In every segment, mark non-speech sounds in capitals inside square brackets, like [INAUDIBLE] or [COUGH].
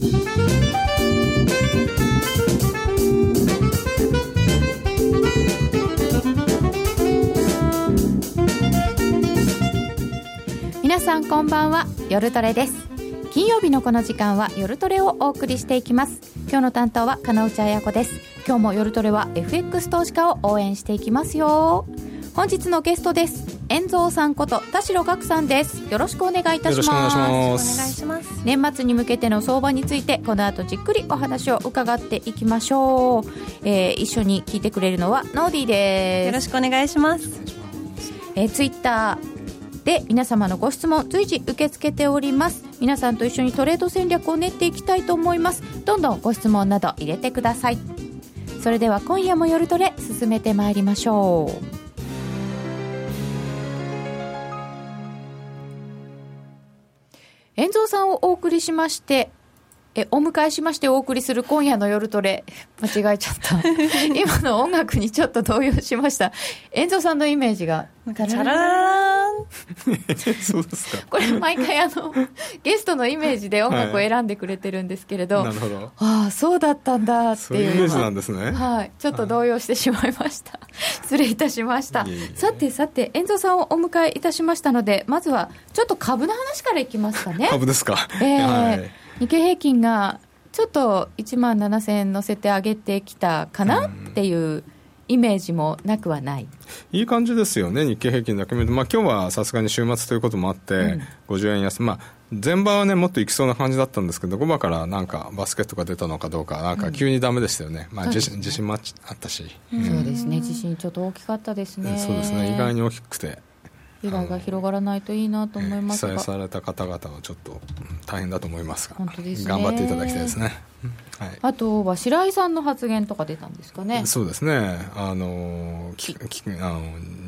皆さんこんばんは。夜トレです。金曜日のこの時間は夜トレをお送りしていきます。今日の担当は金内彩子です。今日も夜トレは FX 投資家を応援していきますよ。本日のゲストです。遠蔵さんこと田代岳さんです。よろしくお願いいたします。よろしくお願いします。年末に向けての相場についてこの後じっくりお話を伺っていきましょう、えー、一緒に聞いてくれるのはノーディーです。よろしくお願いします。えー、ツイッターで皆様のご質問随時受け付けております。皆さんと一緒にトレード戦略を練っていきたいと思います。どんどんご質問など入れてください。それでは今夜も夜トレ進めてまいりましょう円蔵さんをお送りしましてえお迎えしましてお送りする今夜の夜トレ。[LAUGHS] 間違えちゃった。[LAUGHS] 今の音楽にちょっと動揺しました。遠藤さんのイメージが。なんかチャララ [LAUGHS] そうですか。これ毎回あのゲストのイメージで音楽を選んでくれてるんですけれど、なるほど。ああそうだったんだっていう。そういうイメージなんですね。はい。ちょっと動揺してしまいました。失礼いたしました。いえいえ。さてさて遠藤さんをお迎えいたしましたのでまずはちょっと株の話からいきますかね。株ですか。えーはい日経平均がちょっと1万7000円乗せて上げてきたかなっていうイメージもなくはない、いい感じですよね、日経平均だけ見ると、まあ今日はさすがに週末ということもあって、50円安、まあ、前場はね、もっといきそうな感じだったんですけど、5場からなんかバスケットが出たのかどうか、なんか急にダメでしたよね、まあ自信自信もああったし、そうですね。地震ちょっと大きかったですね。そうですね、意外に大きくて、被害が広がらないといいなと思い被ますが、災された方々はちょっと大変だと思いますが、本当ですね。頑張っていただきたいですね。はい。あとは白井さんの発言とか出たんですかね。そうですね、あのききあの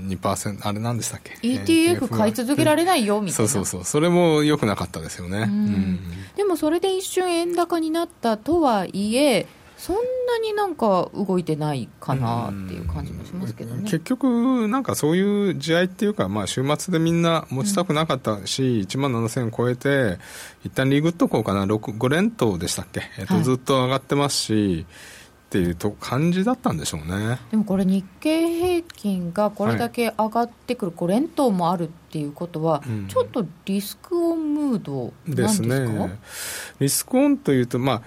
2%、あれなんでしたっけ？ETF 買い続けられないよみたいうな。そそうそう、それも良くなかったですよね。うん。でもそれで一瞬円高になったとはいえそんなになんか動いてないかなっていう感じもしますけどね。結局、なんかそういう試合っていうか、まあ、週末でみんな持ちたくなかったし、1万7000円超えて、一旦リグっとこうかな、6 5連投でしたっけ、えっとはい。ずっと上がってますし、っていうと感じだったんでしょうね。でもこれ日経平均がこれだけ上がってくる、5連投もあるっていうことは、うん。ちょっとリスクオンムードなんでですね、リスクオンというと、まあ、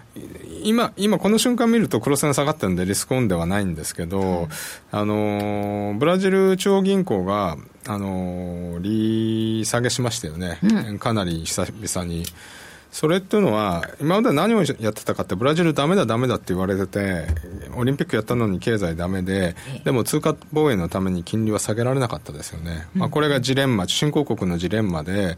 今、今この瞬間見ると、黒線下がってるんで、リスクオンではないんですけど、あのーブラジル中央銀行が、あのー利下げしましたよね、うん。かなり久々に。それっていうのは、今まで何をやってたかって、ブラジルダメだ、ダメだって言われてて、オリンピックやったのに経済ダメで、でも通貨防衛のために金利は下げられなかったですよね。まあ、これがジレンマ、新興国のジレンマで、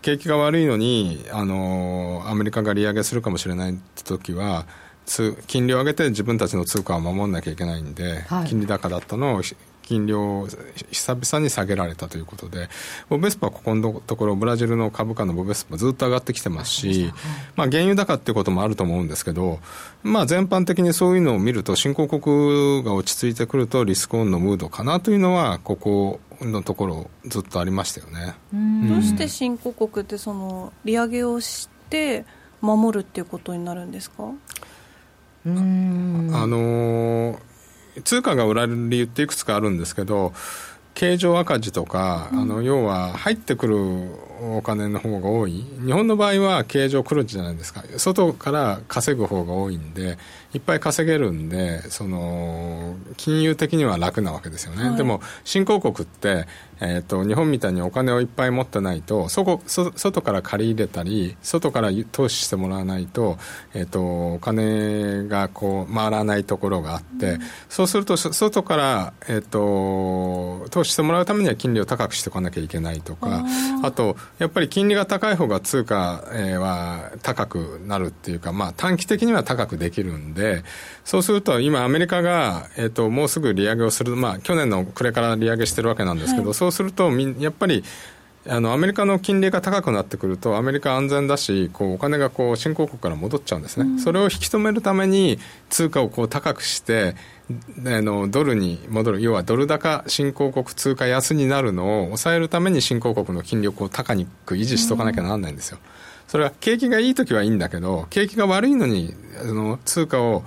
景気が悪いのに、あのアメリカが利上げするかもしれないって時は、つ金利を上げて自分たちの通貨を守らなきゃいけないんで、はい。金利高だったのをひ金利を久々に下げられたということで、ボベスパはここのところ、ブラジルの株価のボベスパずっと上がってきてますし、まあ、原油高っていうこともあると思うんですけど、まあ、全般的にそういうのを見ると、新興国が落ち着いてくると、リスクオンのムードかなというのは、ここのところ、ずっとありましたよね。どうして新興国ってその利上げをして守るっていうことになるんですか？うーんあのー通貨が売られる理由っていくつかあるんですけど、経常赤字とか、あの要は入ってくるお金の方が多い、日本の場合は経常黒字じゃないですか、外から稼ぐ方が多いんで、いっぱい稼げるんで、その金融的には楽なわけですよね、はい。でも新興国って、えー、と日本みたいにお金をいっぱい持ってないとそこそ外から借り入れたり外から投資してもらわないと,、えー、とお金がこう回らないところがあって、そうするとそ外から、えー、と投資してもらうためには金利を高くしておかなきゃいけないとかあとやっぱり金利が高い方が通貨、えーは高くなるっていうか、まあ、短期的には高くできるんでそうすると今アメリカが、えー、ともうすぐ利上げをする、まあ、去年の暮れから利上げしてるわけなんですけど、そうするとやっぱりあのアメリカの金利が高くなってくるとアメリカ安全だしこうお金がこう新興国から戻っちゃうんですね、それを引き止めるために通貨をこう高くしてであのドルに戻る要はドル高新興国通貨安になるのを抑えるために新興国の金力を高く維持しとかなきゃならないんですよ、それは景気がいい時はいいんだけど景気が悪いのにあの通貨を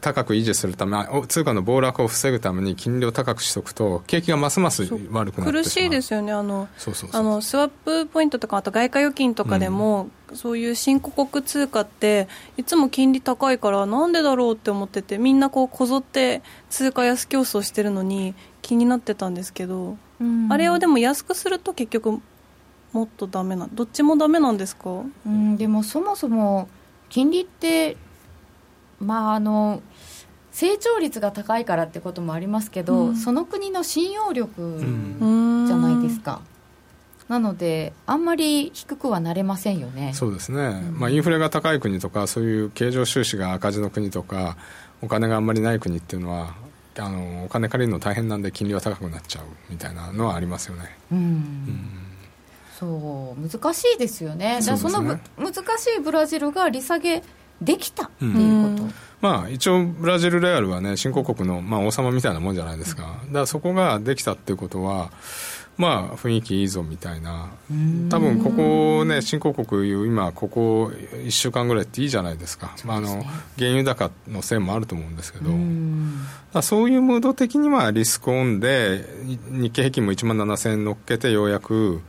高く維持するため通貨の暴落を防ぐために金利を高くしておくと景気がますます悪くなって苦しいですよね。あのあのスワップポイントとかあと外貨預金とかでも、うん、そういう新興国通貨っていつも金利高いからなんでだろうって思っててみんなこうこぞって通貨安競争してるのに気になってたんですけど、うん、あれをでも安くすると結局もっとダメなどっちもダメなんですか、うん、でもそもそも金利ってまああの成長率が高いからってこともありますけど、うん、その国の信用力じゃないですか、うん、なのであんまり低くはなれませんよね。そうですね、うん、まあ、インフレが高い国とかそういう経常収支が赤字の国とかお金があんまりない国っていうのはあのお金借りるの大変なんで金利は高くなっちゃうみたいなのはありますよね。うん。そう難しいですよね、そ、ね、その難しいブラジルが利下げできたっていうこと、まあ、一応、ブラジル、レアルはね、新興国の、まあ、王様みたいなもんじゃないですか、だからそこができたっていうことは、まあ、雰囲気いいぞみたいな、多分ここね、新興国いう、今、ここ1週間ぐらいっていいじゃないですか、すね、まあ、あの原油高のせいもあると思うんですけど、うそういうムード的にはリスクオンで、日経平均も1万7000円乗っけて、ようやく。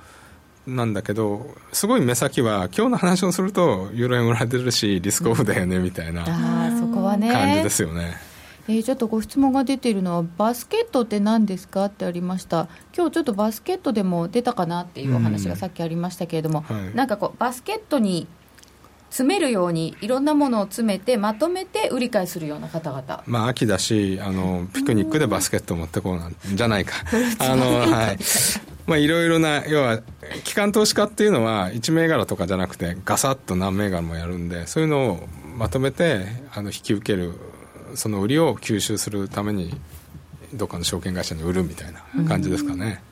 なんだけどすごい目先は今日の話をするとユーロ円売られてるしリスクオフだよねみたいな感じですよね。えー、ちょっとご質問が出ているのはバスケットって何ですかってありました。今日ちょっとバスケットでも出たかなっていうお話がさっきありましたけれども、うん。はい、なんかこうバスケットに詰めるようにいろんなものを詰めてまとめて売り買いするような方々。まあ秋だしあのピクニックでバスケット持ってこうなんじゃないか。[LAUGHS] あのはいまあいろいろな要は機関投資家っていうのは1銘柄とかじゃなくてガサッと何銘柄もやるんでそういうのをまとめてあの引き受けるその売りを吸収するためにどっかの証券会社に売るみたいな感じですかね。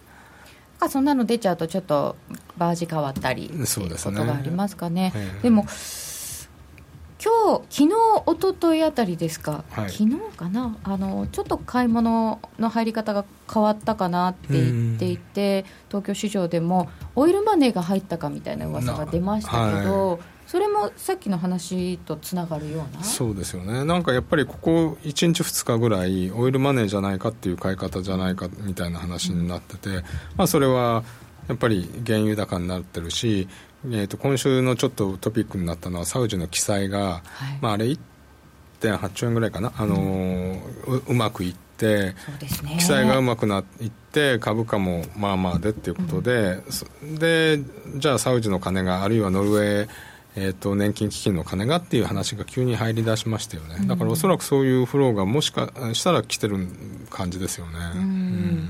かそんなの出ちゃうとちょっとバージ変わったりそうです、ね、ことがありますかね。でも今日昨日一昨日あたりですか、はい、昨日かな？あのちょっと買い物の入り方が変わったかなって言っていて東京市場でもオイルマネーが入ったかみたいな噂が出ましたけど、それもさっきの話とつながるような？そうですよね。なんかやっぱりここ1日2日ぐらいオイルマネーじゃないかっていう買い方じゃないかみたいな話になってて、うん、まあ、それはやっぱり原油高になってるし、えー、と今週のちょっとトピックになったのはサウジの記載が、はい、まあ、あれ1.8兆円ぐらいかな、あのー、ううまくいって。ね、記載がうまくなっていって株価もまあまあでっていうことで、うん、でじゃあサウジの金があるいはノルウェーえーと、年金基金の金がっていう話が急に入り出しましたよね、だからおそらくそういうフローがもしかしたら来てる感じですよね、うん、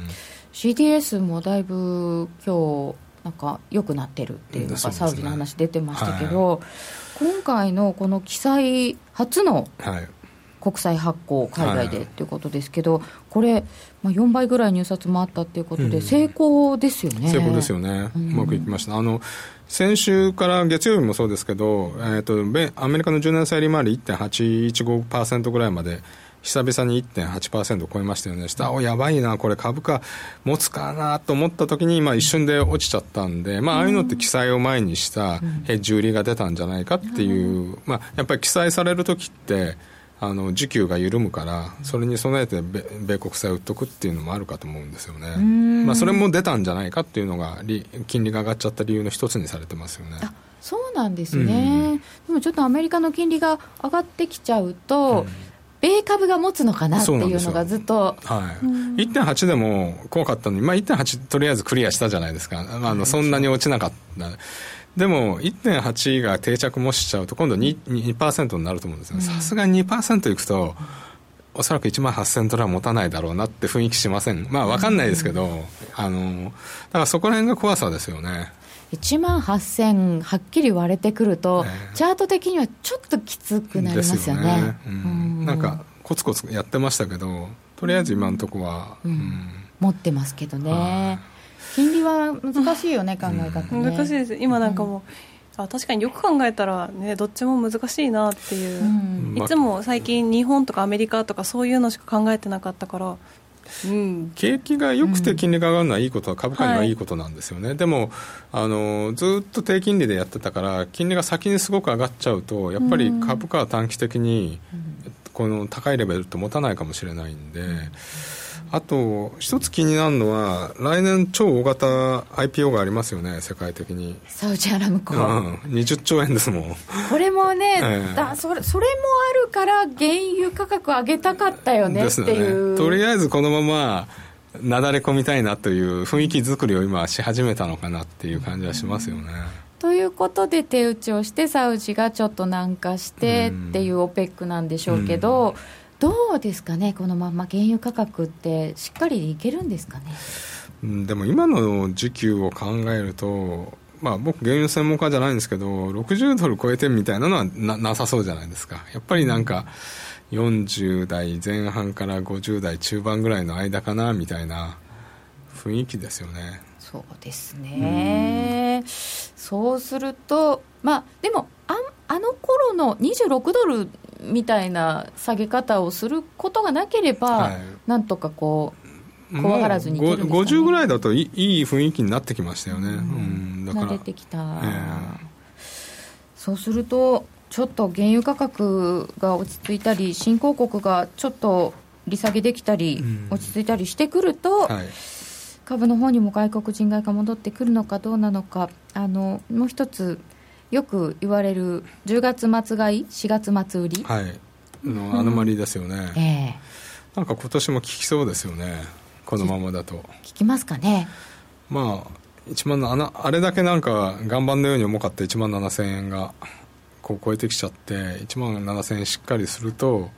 CDS もだいぶ今日なんか良くなってるっていうのが、サウジの話出てましたけど、はい、今回のこの記載初の国債発行、海外でっていうことですけど、これ、まあ、4倍ぐらい入札もあったっていうことで、成功ですよね、成功ですよね、うまくいきました。あの先週から月曜日もそうですけど、えーと、アメリカの10年債利回り1.815%ぐらいまで久々に1.8%超えましたよね、下、おやばいな、これ、株価持つかなと思った時に、まあ、一瞬で落ちちゃったんで、まあ、ああいうのって記載を前にしたヘッジ売りが出たんじゃないかっていう、まあ、やっぱり記載される時って、あの需給が緩むからそれに備えて米国債を売っとくっていうのもあるかと思うんですよね、まあ、それも出たんじゃないかっていうのが金利が上がっちゃった理由の一つにされてますよね。そうなんですね、うん、でもちょっとアメリカの金利が上がってきちゃうと、うん米株が持つのかなっていうのがずっと、はい、1.8でも怖かったのに、まあ、1.8とりあえずクリアしたじゃないですか、あのそんなに落ちなかった。でも1.8が定着もしちゃうと今度 2%, 2になると思うんですよ。さすがに2%いくとおそらく1万8000ドルは持たないだろうなって雰囲気しません。まあ分かんないですけど、うん、あのだからそこら辺が怖さですよね1万8000はっきり割れてくると、えー、チャート的にはちょっときつくなりますよね、ね。うん、なんかコツコツやってましたけどとりあえず今のとこは、うん、持ってますけどね、金利は難しいよね、考え方、ね、難しいです、今なんかもう、あ確かによく考えたら、ね、どっちも難しいなっていう、うん、いつも最近、日本とかアメリカとかそういうのしか考えてなかったから、うん、景気が良くて金利が上がるのはいいことは株価にはいいことなんですよね、はい、でもあのずっと低金利でやってたから金利が先にすごく上がっちゃうとやっぱり株価は短期的にこの高いレベルと持たないかもしれないんで。あと一つ気になるのは来年超大型 IPO がありますよね世界的に。サウジアラムコ、うん、20兆円ですもん。これもね、えー、だそれそれもあるから原油価格上げたかったよねっていう、ね、とりあえずこのままなだれ込みたいなという雰囲気作りを今し始めたのかなっていう感じはしますよね、ということで手打ちをしてサウジがちょっと軟化してっていう OPEC なんでしょうけど、うんどうですかね、このまま原油価格ってしっかりいけるんですかね？でも今の時給を考えると、まあ、僕、原油専門家じゃないんですけど、60ドル超えてみたいなのはななさそうじゃないですか、やっぱりなんか、40代前半から50代中盤ぐらいの間かなみたいな雰囲気ですよね。そうですね、うそうすると、まあ、でもあ、あの頃の26ドルみたいな下げ方をすることがなければ、はい、なんとかこう怖がらずにね、50ぐらいだといいい雰囲気になってきましたよね、うん、だから慣れてきた、えー、そうするとちょっと原油価格が落ち着いたり新興国がちょっと利下げできたり、落ち着いたりしてくると、はい、株の方にも外国人買いが戻ってくるのかどうなのかあのもう一つよく言われる10月末買い4月末売り。はい。のアノマリーですよね、うん、え。ー、なんか今年も効きそうですよね。このままだと。効きますかね。まあ1万のあれだけなんか岩盤のように重かった1万7000円がこう超えてきちゃって1万7000円しっかりすると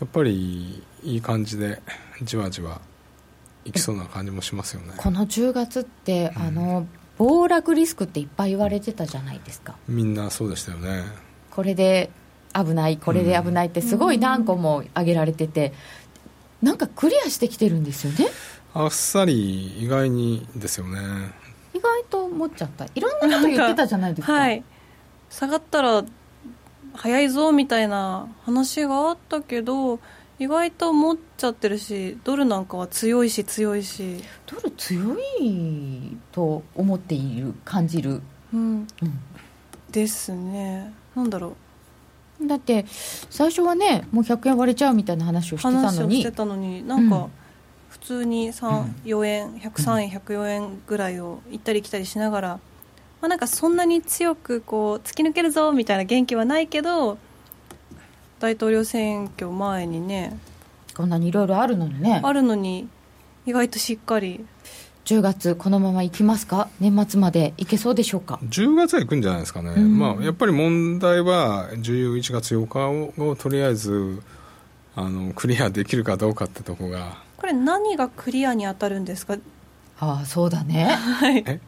やっぱりいい感じでじわじわいきそうな感じもしますよね。この10月って、うん、あの暴落リスクっていっぱい言われてたじゃないですか。みんなそうでしたよね。これで危ないこれで危ないってすごい何個も挙げられてて、うん、なんかクリアしてきてるんですよね。あっさり意外にですよね。意外と思っちゃった。いろんなこと言ってたじゃないですかはい。下がったら早いぞみたいな話があったけど意外と持っちゃってるしドルなんかは強いし強いし。ドル強いと思っている感じる、うん、うん、ですね。なんだろう。だって最初はねもう100円割れちゃうみたいな話をしてたのに。話をしてたのになんか、普通に34円103円104円ぐらいを行ったり来たりしながら、まあ、なん。かそんなに強くこう突き抜けるぞみたいな元気はないけど大統領選挙前にねこんなにいろいろあるのにね。あるのに意外としっかり。10月このままいきますか？年末まで。いけそうでしょうか？10月はいくんじゃないですかね、うん、まあ、やっぱり問題は11月8日をとりあえずあのクリアできるかどうかってとこが。これ何がクリアに当たるんですか？ああそうだね。はい。あの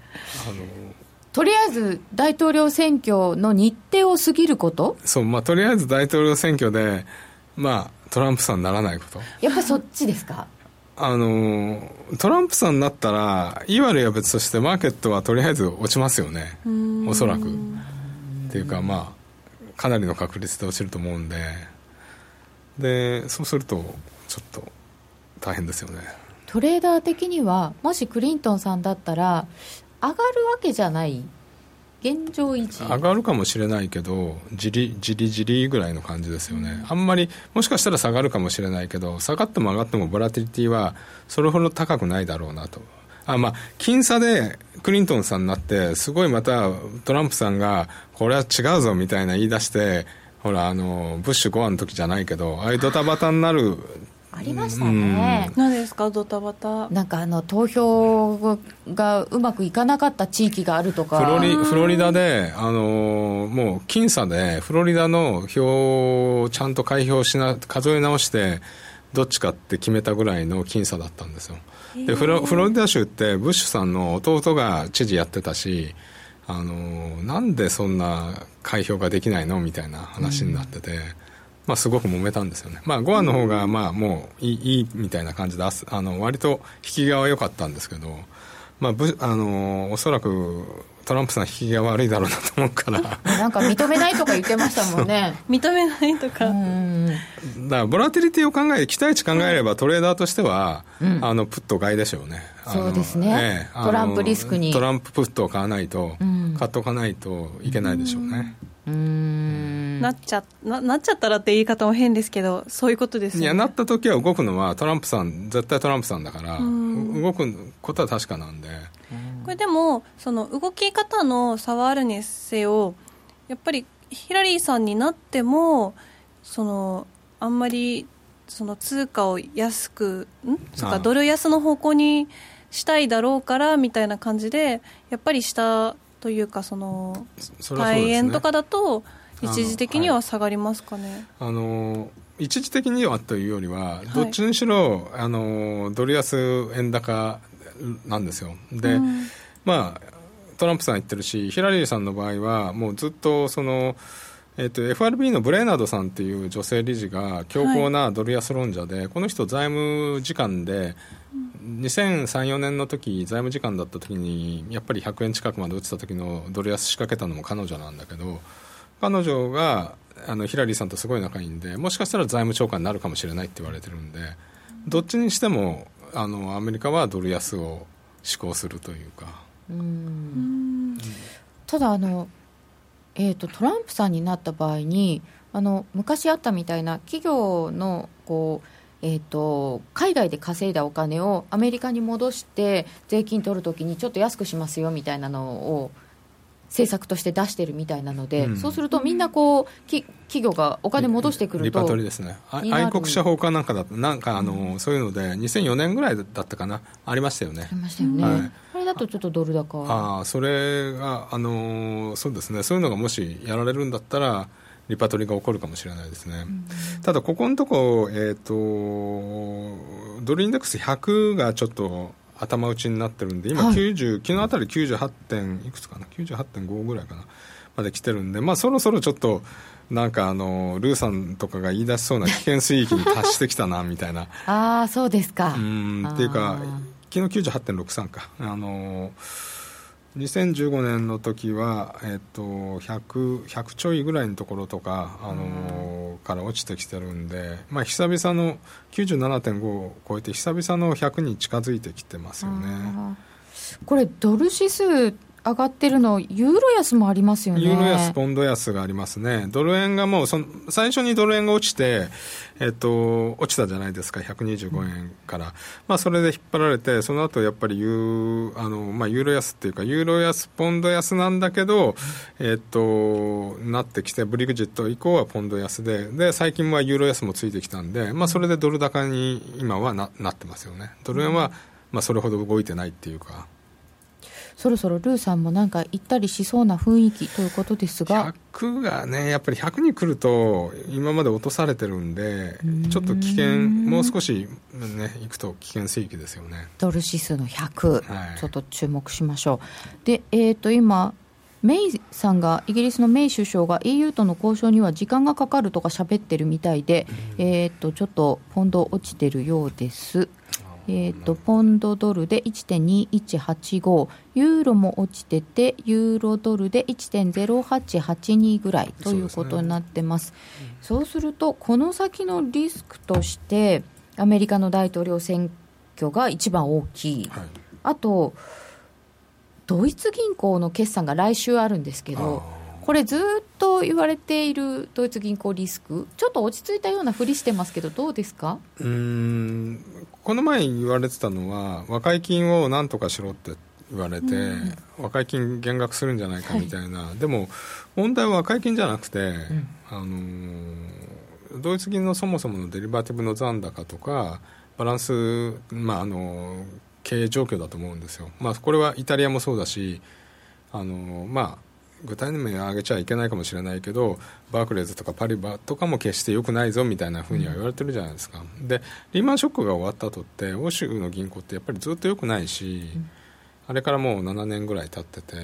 とりあえず大統領選挙の日程を過ぎること？そう、まあ、とりあえず大統領選挙で、まあ、トランプさんにならないこと。やっぱりそっちですか？あのトランプさんになったらいい悪いは別としてマーケットはとりあえず落ちますよね。おそらく。っていうかまあかなりの確率で落ちると思うんで。でそうするとちょっと大変ですよね。トレーダー的にはもしクリントンさんだったら上がるわけじゃない。現状維持。上がるかもしれないけどじりじりじりぐらいの感じですよね、あんまりもしかしたら下がるかもしれないけど下がっても上がってもボラティリティはそれほど高くないだろうなと。あまあ僅差でクリントンさんになってすごいまたトランプさんがこれは違うぞみたいな言い出してほらあのブッシュ5案の時じゃないけどああいうドタバタになるありましたね、何ですかドタバタ？なんかあの投票がうまくいかなかった地域があるとか。フロリフロリダであのもう僅差でフロリダの票をちゃんと開票しな数え直してどっちかって決めたぐらいの僅差だったんですよ。でフロフロリダ州ってブッシュさんの弟が知事やってたしあのなんでそんな開票ができないの？みたいな話になってて、うんまあ、すごく揉めたんですよね、まあ、ゴアの方がまあもういいいいみたいな感じであの割と引き際は良かったんですけど、まあ、ぶあのおそらくトランプさん引き際悪いだろうなと思うから。[LAUGHS] なんか認めないとか言ってましたもんね。認めないとか。からボラティリティを考え期待値考えれば、トレーダーとしては、うん、あのプット買いでしょうね。そうですね、えトランプリスクに。トランププットを買わないと、うん、買っとかないといけないでしょうね。うんなっちゃななっちゃったらって言い方も変ですけどそういうことですよ、ね、いやなった時は動くのはトランプさん絶対トランプさんだから動くことは確かなんで。これでもその動き方の差はあるにせよやっぱりヒラリーさんになってもそのあんまりその通貨を安くん？そうかドル安の方向にしたいだろうからみたいな感じでやっぱり下というかその大円とかだと一時的には下がりますかね。あの一時的にはというよりは、どっちにしろあのドル安円高なんですよ。で、うん、まあトランプさん言ってるしヒラリーさんの場合はもうずっとその。えーと、FRB のブレーナードさんっていう女性理事が強硬なドル安論者で、はい、この人、財務次官で、2003、4年の時財務次官だった時にやっぱり100円近くまで落ちた時のドル安仕掛けたのも彼女なんだけど彼女があのヒラリーさんとすごい仲いいんでもしかしたら財務長官になるかもしれないって言われてるんでどっちにしてもあのアメリカはドル安を施行するというか。うん。ただあのえーと、トランプさんになった場合にあの昔あったみたいな企業のこう、えーと、海外で稼いだお金をアメリカに戻して税金取るときにちょっと安くしますよみたいなのを政策として出してるみたいなので、うん、そうするとみんなこうき企業がお金戻してくるとリパトリですね。愛国者法かなんかだなんかあの、うん、そういうので2004年ぐらいだったかな。ありましたよね。ありましたよね、はい。れだとちょっとドル高。ああそれがあのそうですね。そういうのがもしやられるんだったらリパトリが起こるかもしれないですね、うん、ただここのとこ、えーと、ドルインデックス100がちょっと頭打ちになってるんで今90、はい、昨日あたり98点いくつかな？98.5ぐらいかな？まで来てるんでまあそろそろちょっとなんかあのルーさんとかが言い出しそうな [LAUGHS] 危険水域に達してきたなみたいな。ああそうですか。うんっていうか昨日98.63か。あの2015年の時は、えっと、100, 100ちょいぐらいのところとか、あのー、から落ちてきてるんで、まあ、久々の97.5を超えて久々の100に近づいてきてますよね。これドル指数上がってるの、ユーロ安もありますよね。ユーロ安、ポンド安がありますね。ドル円がもうその、最初にドル円が落ちて、えっと、落ちたじゃないですか、125円から。うん、まあ、それで引っ張られて、その後やっぱりユー、あの、まあ、ユーロ安っていうか、ユーロ安、ポンド安なんだけど、えっと、なってきて、ブリグジット以降はポンド安で、で、最近はユーロ安もついてきたんで、まあ、それでドル高に今はななってますよね。ドル円は、まあ、それほど動いてないっていうか。そろそろルーさんもなんか行ったりしそうな雰囲気ということですが。100がねやっぱり100に来ると今まで落とされてるんでちょっと危険もう少しね行くと危険水域ですよね。ドル指数の100、はい、ちょっと注目しましょう。でえっ、ー、と今メイさんがイギリスのメイ首相が EU との交渉には時間がかかるとか喋ってるみたいで、えっ、とちょっとポンド落ちてるようですえーと、ポンドドルで1.2185ユーロも落ちててユーロドルで1.0882ぐらいということになってます。そう、ねうん、そうするとこの先のリスクとしてアメリカの大統領選挙が一番大きい、はい、あとドイツ銀行の決算が来週あるんですけどこれずっと言われているドイツ銀行リスク。ちょっと落ち着いたようなふりしてますけどどうですか？うん。この前言われてたのは和解金をなんとかしろって言われて、うん、和解金減額するんじゃないかみたいな、はい、でも問題は和解金じゃなくて、うん、あのドイツ銀のそもそものデリバティブの残高とかバランス、まあ、あの経営状況だと思うんですよ、まあ、これはイタリアもそうだしあの、まあ、具体名を挙げちゃいけないかもしれないけどバークレーズとかパリバとかも決してよくないぞみたいなふうには言われてるじゃないですか、うん、でリーマンショックが終わった後って欧州の銀行ってやっぱりずっとよくないし、うん、あれからもう7年ぐらい経ってて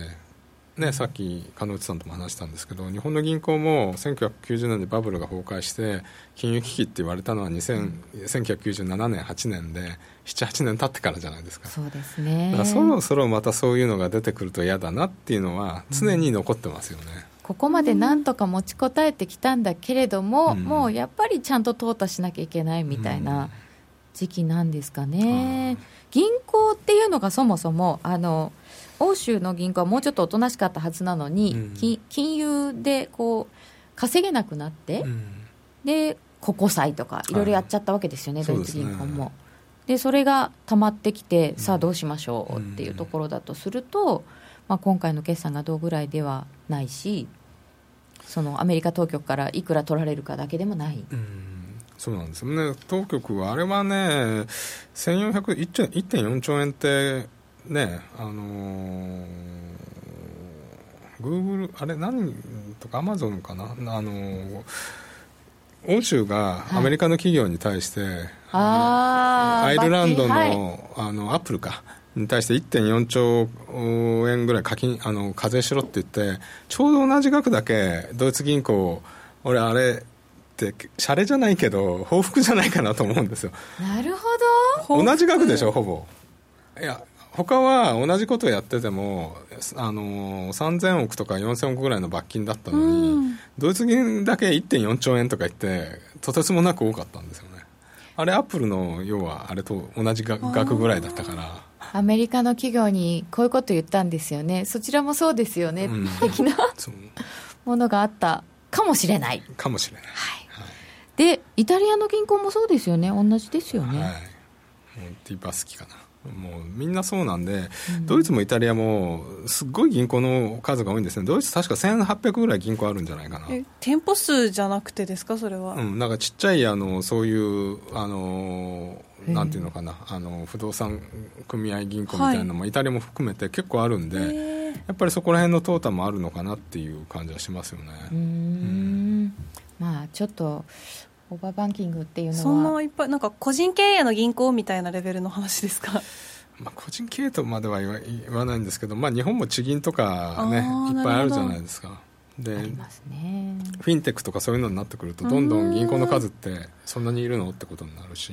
ね、さっき鹿内さんとも話したんですけど日本の銀行も1990年でバブルが崩壊して金融危機って言われたのは2000、1997年8年で78年経ってからじゃないですか。そうですね。だからそろそろまたそういうのが出てくると嫌だなっていうのは常に残ってますよね、うん。ここまでなんとか持ちこたえてきたんだけれども、うん、もうやっぱりちゃんと淘汰しなきゃいけないみたいな時期なんですかね、うん、銀行っていうのがそもそもあの欧州の銀行はもうちょっとおとなしかったはずなのに、うん、金融でこう稼げなくなって、で国庫債とかい。ろいろやっちゃったわけですよね、ドイツ銀行も。でそれが溜まってきて、さあどうしましょうっていうところだとすると、まあ、今回の決算がどうぐらいではないしそのアメリカ当局からいくら取られるかだけでもない。そうなんですよね。当局はあれはね1.4兆円ってねあのー、グーグルあれ何とかアマゾンかな？あのー欧州がアメリカの企業に対して、はい、アイルランドのはい、あのアップルかに対して1.4兆円ぐらい課金あの課税しろって言ってちょうど同じ額だけドイツ銀行俺あれってシャレじゃないけど報復じゃないかなと思うんですよ。なるほど。同じ額でしょほぼ。いや他は同じことをやっててもあの3000億とか4000億ぐらいの罰金だったのに、うん、ドイツ銀だけ1.4兆円とか言ってとてつもなく多かったんですよね。あれアップルの要はあれと同じ額ぐらいだったから。アメリカの企業にこういうこと言ったんですよね。そちらもそうですよね、うん、的なものがあったかもしれない。かもしれない、はい。はい、でイタリアの銀行もそうですよね。同じですよね。はい。ティバスキかなもうみんなそうなんで、うん、ドイツもイタリアもすごい銀行の数が多いんですね、ドイツ、確か1800ぐらい銀行あるんじゃないかな。店舗数じゃなくてですか、それは？うん、なんかちっちゃいあのそういうあのなんていうのかな。あの不動産組合銀行みたいなのも、イタリアも含めて結構あるんで、やっぱりそこら辺の淘汰もあるのかなっていう感じはしますよね。うん、まあちょっとオーバーバンキングっていうのは。そんないっぱいなんか個人経営の銀行みたいなレベルの話ですか？[LAUGHS] まあ個人経営とまでは言わないんですけど、まあ、日本も地銀とかねいっぱいあるじゃないですか。で、ね、フィンテックとかそういうのになってくるとどんどん銀行の数ってそんなにいるの？ってことになるし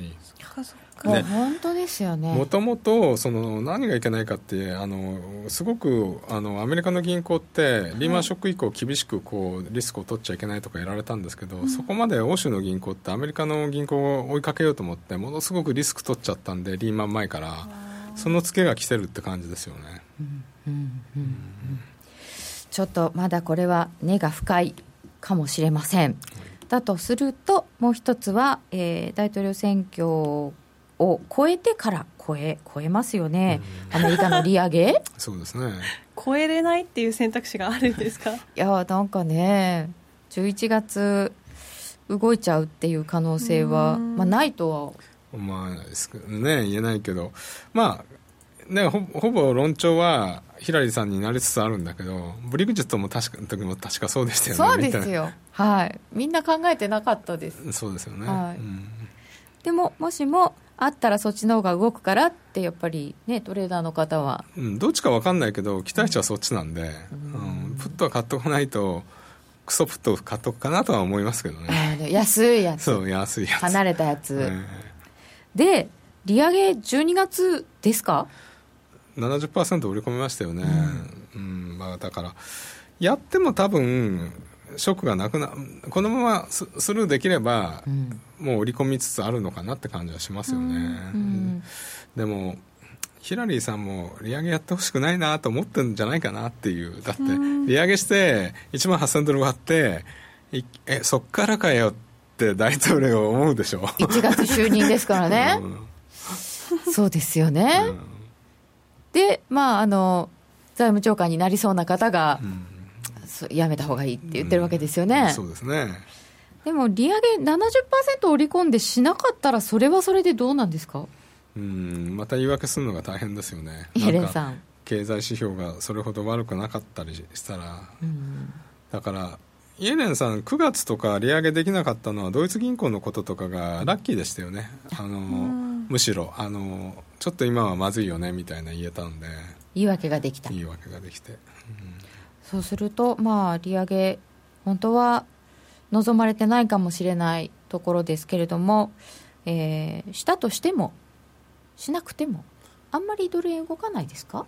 ね、本当ですよね。もともとその何がいけないかってあのすごくあのアメリカの銀行ってリーマンショック以降厳しくこうリスクを取っちゃいけないとかやられたんですけど、うん、そこまで欧州の銀行ってアメリカの銀行を追いかけようと思ってものすごくリスク取っちゃったんでリーマン前からそのツケが来てるって感じですよね。うんうんうん、ちょっとまだこれは根が深いかもしれません。だとするともう一つは、えー、大統領選挙を超えてから超え超えますよね、アメリカの利上げ？[LAUGHS] そうですね。超えれないっていう選択肢があるんですか？[LAUGHS] いやなんかね11月動いちゃうっていう可能性は、まあ、ないとはまあね言えないけど。まあねほほぼ論調はヒラリーさんになりつつあるんだけどブリグジットも確か時も確かそうでしたよねそうですよ。はい。みんな考えてなかったです。そうですよね、はい、うん、でももしもあったらそっちの方が動くからってやっぱりねトレーダーの方は、うん、どっちか分かんないけど期待値はそっちなんで、うんうん、プットは買っとかないとクソプット買っとくかなとは思いますけどね。安いやつ。そう安いやつ。離れたやつ、で利上げ12月ですか？70%売り込みましたよね、うん、うん、まあ、だからやっても多分ショックがなくなこのままスルーできれば、うん、もう売り込みつつあるのかなって感じはしますよね、うん、でもヒラリーさんも利上げやってほしくないなと思ってるんじゃないかなっていう。だって利上げして1万8000ドル割ってえそっからかよって大統領思うでしょ？1月就任ですからね、うん、そうですよね、でまああの財務長官になりそうな方が、うんやめたほうがいいって言ってるわけですよね。うん、そうですね。でも利上げ70%織り込んでしなかったらそれはそれでどうなんですか？うんまた言い訳するのが大変ですよね。イエレンさん。経済指標がそれほど悪くなかったりしたら、うん、だからイエレンさん9月とか利上げできなかったのはドイツ銀行のこととかがラッキーでしたよね。あの、むしろあのちょっと今はまずいよねみたいな言えたんで。言い訳ができた。言い訳ができて、うんそうすると、まあ、利上げ、本当は望まれてないかもしれないところですけれども、えー、したとしても、しなくても、あんまりドル円動かないですか？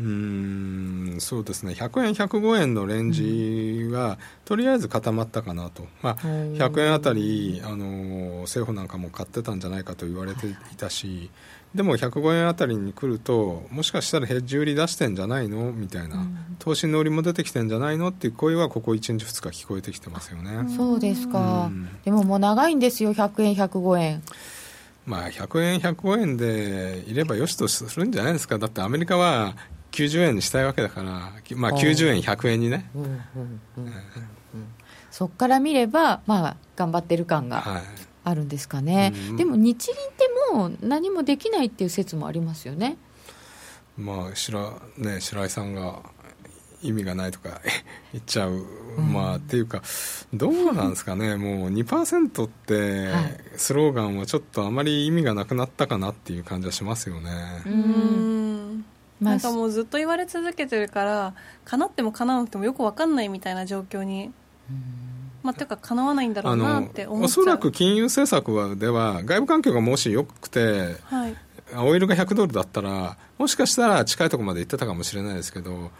うんそうですね。100円、105円のレンジは、うん、とりあえず固まったかなと、まあ、100円あたりあの政府なんかも買ってたんじゃないかと言われていたし、はいでも105円あたりに来るともしかしたらヘッジ売り出してんじゃないの？みたいな、うん、投資の売りも出てきてんじゃないの？っていう声はここ1日2日聞こえてきてますよね。そうですか、うん、でももう長いんですよ。100円105円。まあ100円105円でいればよしとするんじゃないですか。だってアメリカは90円にしたいわけだから、まあ、90円100円にね、そこから見れば、まあ、頑張ってる感が、はいあるんですかね、でも日銀ってもう何もできないっていう説もありますよね。まあ白ね、白井さんが意味がないとか [LAUGHS] 言っちゃう、まあ、っていうか、どうなんですかね、もう2%ってスローガンはちょっとあまり意味がなくなったかなっていう感じはしますよね。うん。なんかもうずっと言われ続けてるから叶っても叶わなくてもよく分かんないみたいな状況にまあ、というか、かなわないんだろうなって思っおそらく金融政策はでは、外部環境がもし良くて、はい、オイルが100ドルだったら、もしかしたら近いところまで行ってたかもしれないですけど、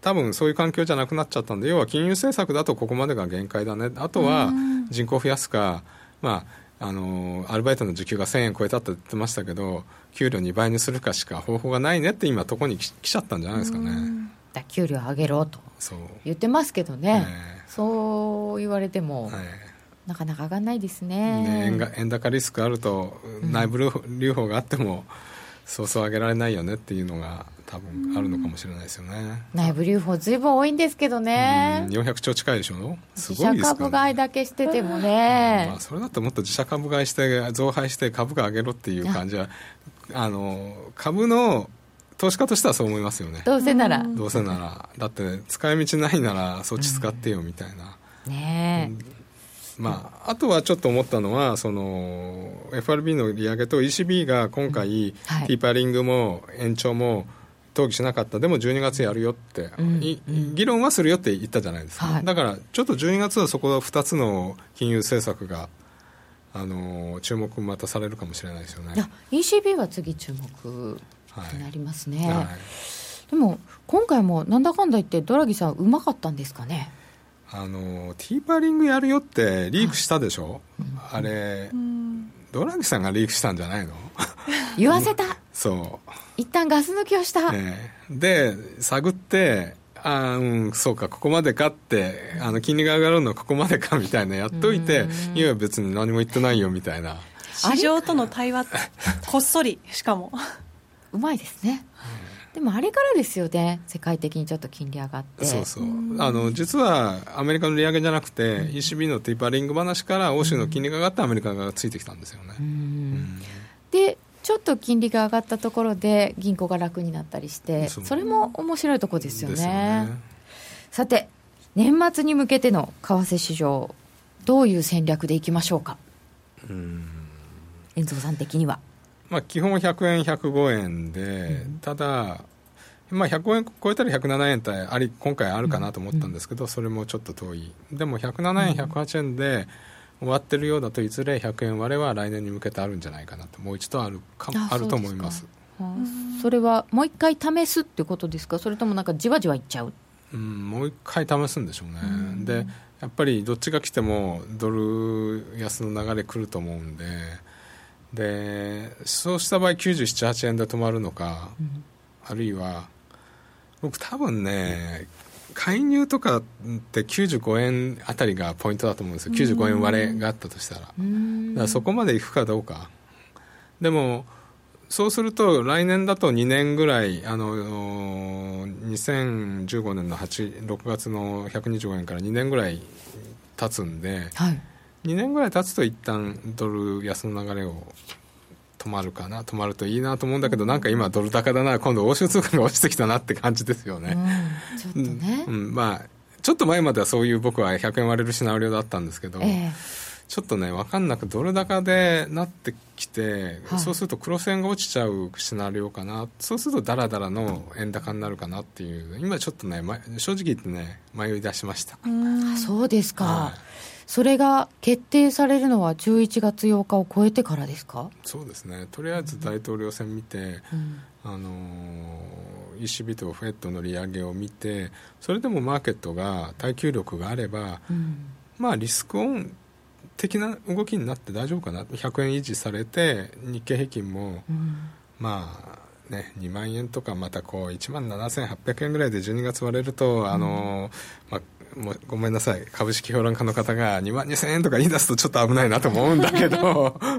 多分そういう環境じゃなくなっちゃったんで、要は金融政策だとここまでが限界だね、あとは人口増やすか、まあ、あのアルバイトの時給が1000円超えたって言ってましたけど、給料2倍にするかしか方法がないねって、今、とこに来ちゃったんじゃないですかね。給料上げろと言ってますけどね。ね。そう言われても、はい、なかなか上がらないですね。ね円が円高リスクあると、内部留保があっても、そうそう上げられないよねっていうのが多分あるのかもしれないですよね、内部留保ずいぶん多いんですけどね。400兆近いでしょ？すごい自社株買いだけしててもね、まあ、それだともっと自社株買いして増配して株価上げろっていう感じはあの株の投資家としてはそう思いますよね。どうせなら。どうせなら。だって使い道ないならそっち使ってよみたいな、うん、ねえ、まあ、あとはちょっと思ったのはその FRB の利上げと ECB が今回、はい、ピーパリングも延長も討議しなかった。でも12月やるよって、うん、議論はするよって言ったじゃないですか、はい、だからちょっと12月はそこは2つの金融政策があの注目またされるかもしれないですよね。ECB は次注目ってなりますね、はい。はい、でも今回もなんだかんだ言ってドラギさんうまかったんですかね？あのティーパリングやるよってリークしたでしょ、はい、あれ、ドラギさんがリークしたんじゃないの？言わせた。[LAUGHS] そう。一旦ガス抜きをした、ね、で探ってあうんそうかここまでかってあの金利が上がるのここまでかみたいなやっといていや別に何も言ってないよみたいな。市場との対話こっそりしかもうまいですね、でもあれからですよね、世界的にちょっと金利上がって。そうそう。あの実はアメリカの利上げじゃなくて、うん、ECB のティーパリング話から欧州の金利が上がってアメリカがついてきたんですよね。うん、でちょっと金利が上がったところで銀行が楽になったりしてそれも面白いところですよね、ね、さて年末に向けての為替市場どういう戦略でいきましょうか？遠藤さん的にはまあ、基本100円、105円で、うん、ただ、まあ、105円超えたら107円ってあり今回あるかなと思ったんですけど、うん、それもちょっと遠い、でも107円、108円で終わってるようだと、いずれ100円割れは来年に向けてあるんじゃないかなと、もう一度あるかあると思います。それはもう一回試すってことですか、それともなんかじわじわいっちゃう、うん、もう一回試すんでしょうね、でやっぱりどっちが来てもドル安の流れ来ると思うんで。でそうした場合97、8円で止まるのか、うん、あるいは僕多分ね介入とかって95円あたりがポイントだと思うんですよ。95円割れがあったとしたら。だからそこまでいくかどうか。でもそうすると来年だと2年ぐらいあの2015年の8 6月の125円から2年ぐらい経つんで、はい2年ぐらい経つと一旦ドル安の流れを止まるかな止まるといいなと思うんだけどなんか今ドル高だな今度欧州通貨が落ちてきたなって感じですよね、うん、ちょっとね、うん、まあちょっと前まではそういう僕は100円割れるシナリオだったんですけど、えー、ちょっとね分かんなくドル高でなってきて、はい、そうすると黒線が落ちちゃうシナリオかな。そうするとだらだらの円高になるかなっていう今ちょっとね正直言ってね迷い出しました。そうですか、はいそれが決定されるのは11月8日を超えてからですか？そうですね、とりあえず大統領選見て、うん、あの ECB とフェットの利上げを見て、それでもマーケットが耐久力があれば、うん、まあ、リスクオン的な動きになって大丈夫かな、100円維持されて、日経平均も、うん、まあね、2万円とか、またこう1万7800円ぐらいで12月割れると、あのまあもうごめんなさい。株式評論家の方が2万2000円とか言い出すとちょっと危ないなと思うんだけど。[LAUGHS]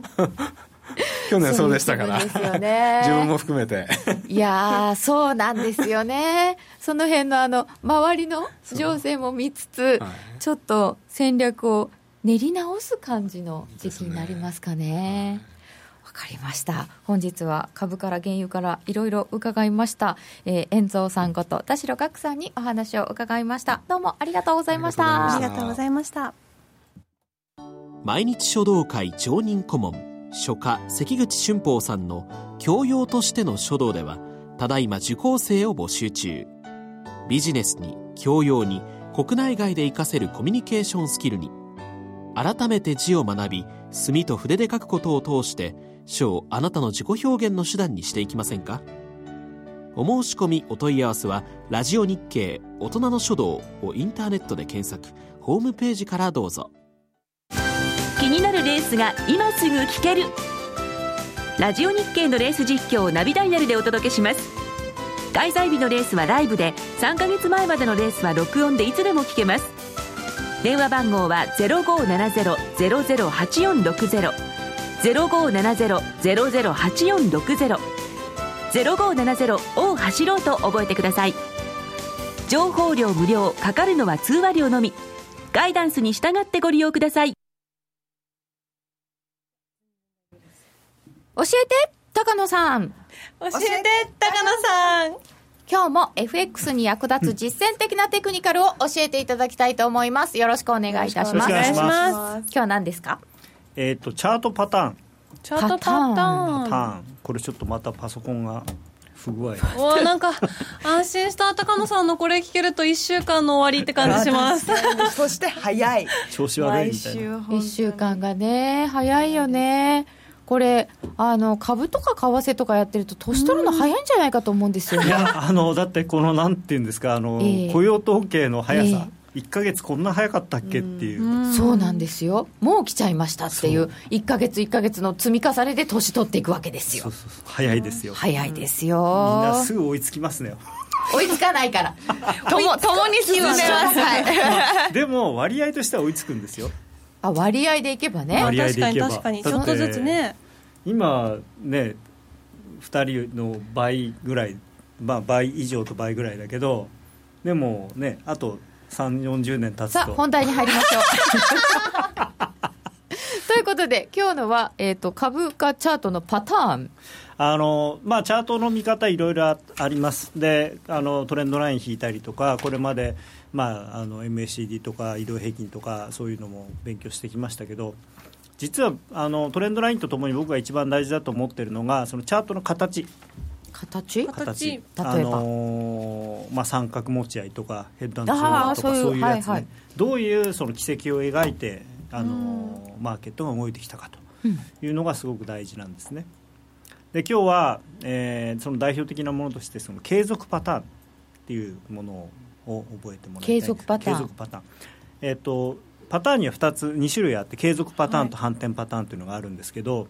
去年そうでしたから、ね、自分も含めて。いやそうなんですよね。その辺のあの周りの情勢も見つつ、はい、ちょっと戦略を練り直す感じの時期になりますかね。わかりました。本日は株から原油からいろいろ伺いました、えー、遠蔵さんこと田代岳さんにお話を伺いました。どうもありがとうございました。ありがとうございました。毎日書道会常任顧問書家関口俊宝さんの教養としての書道ではただいま受講生を募集中。ビジネスに教養に国内外で活かせるコミュニケーションスキルに改めて字を学び墨と筆で書くことを通して書をあなたの自己表現の手段にしていきませんか？お申し込みお問い合わせは「ラジオ日経大人の書道」をインターネットで検索。ホームページからどうぞ。気になるレースが今すぐ聞ける。ラジオ日経のレース実況をナビダイヤルでお届けします。開催日のレースはライブで3ヶ月前までのレースは録音でいつでも聞けます。電話番号は0570-008460 0570-008460 0570を走ろうと覚えてください。情報量無料かかるのは通話料のみ。ガイダンスに従ってご利用ください。教えて高野さん。教えて高野さん。今日も FX に役立つ実践的なテクニカルを教えていただきたいと思います。よろしくお願いいたします。お願いします。今日は何ですか？えっ、ー、とチャートパターン。チャートパターン。パターン。これちょっとまたパソコンが不具合。おなんか安心した。高野さんのこれ聞けると1週間の終わりって感じします。[LAUGHS] そして早い。調子悪いみたいな。1週間がね早いよね。これあの株とか為替とかやってると年取るの早いんじゃないかと思うんですよね、いやあのだってこのなんていうんですかあの、えー、雇用統計の速さ、えー1か月こんな早かったっけっていう、うそうなんですよ。もう来ちゃいましたっていう1か月1か月の積み重ねで年取っていくわけですよ。早いですよ。早いですよ。みんなすぐ追いつきますね。追いつかないから。[LAUGHS] とも共に進めます、はい、でも割合としては追いつくんですよ。あ割合でいけばね。割合でいけば。確かに確かに。ちょっとずつね。今ね2人の倍ぐらいまあ倍以上と倍ぐらいだけどでもねあと3 4 0年経つと。さあ本題に入りましょう。[LAUGHS] ということで今日のは、えーと、株価チャートのパターン。あのまあ、チャートの見方いろいろあります。であのトレンドライン引いたりとかこれまで、まあ、あの MACD とか移動平均とかそういうのも勉強してきましたけど実はあのトレンドラインとともに僕が一番大事だと思っているのがそのチャートの形形？形。例えば、あのー、まあ、三角持ち合いとかヘッドアンドショルダーとかそういうやつね、はいはい、どういうその軌跡を描いて、あのー、マーケットが動いてきたかというのがすごく大事なんですね。で今日は、えー、その代表的なものとしてその継続パターンっていうものを覚えてもらいたい継続パターン。継続パターン、えーと、パターンには2つ2種類あって継続パターンと反転パターンというのがあるんですけど、はい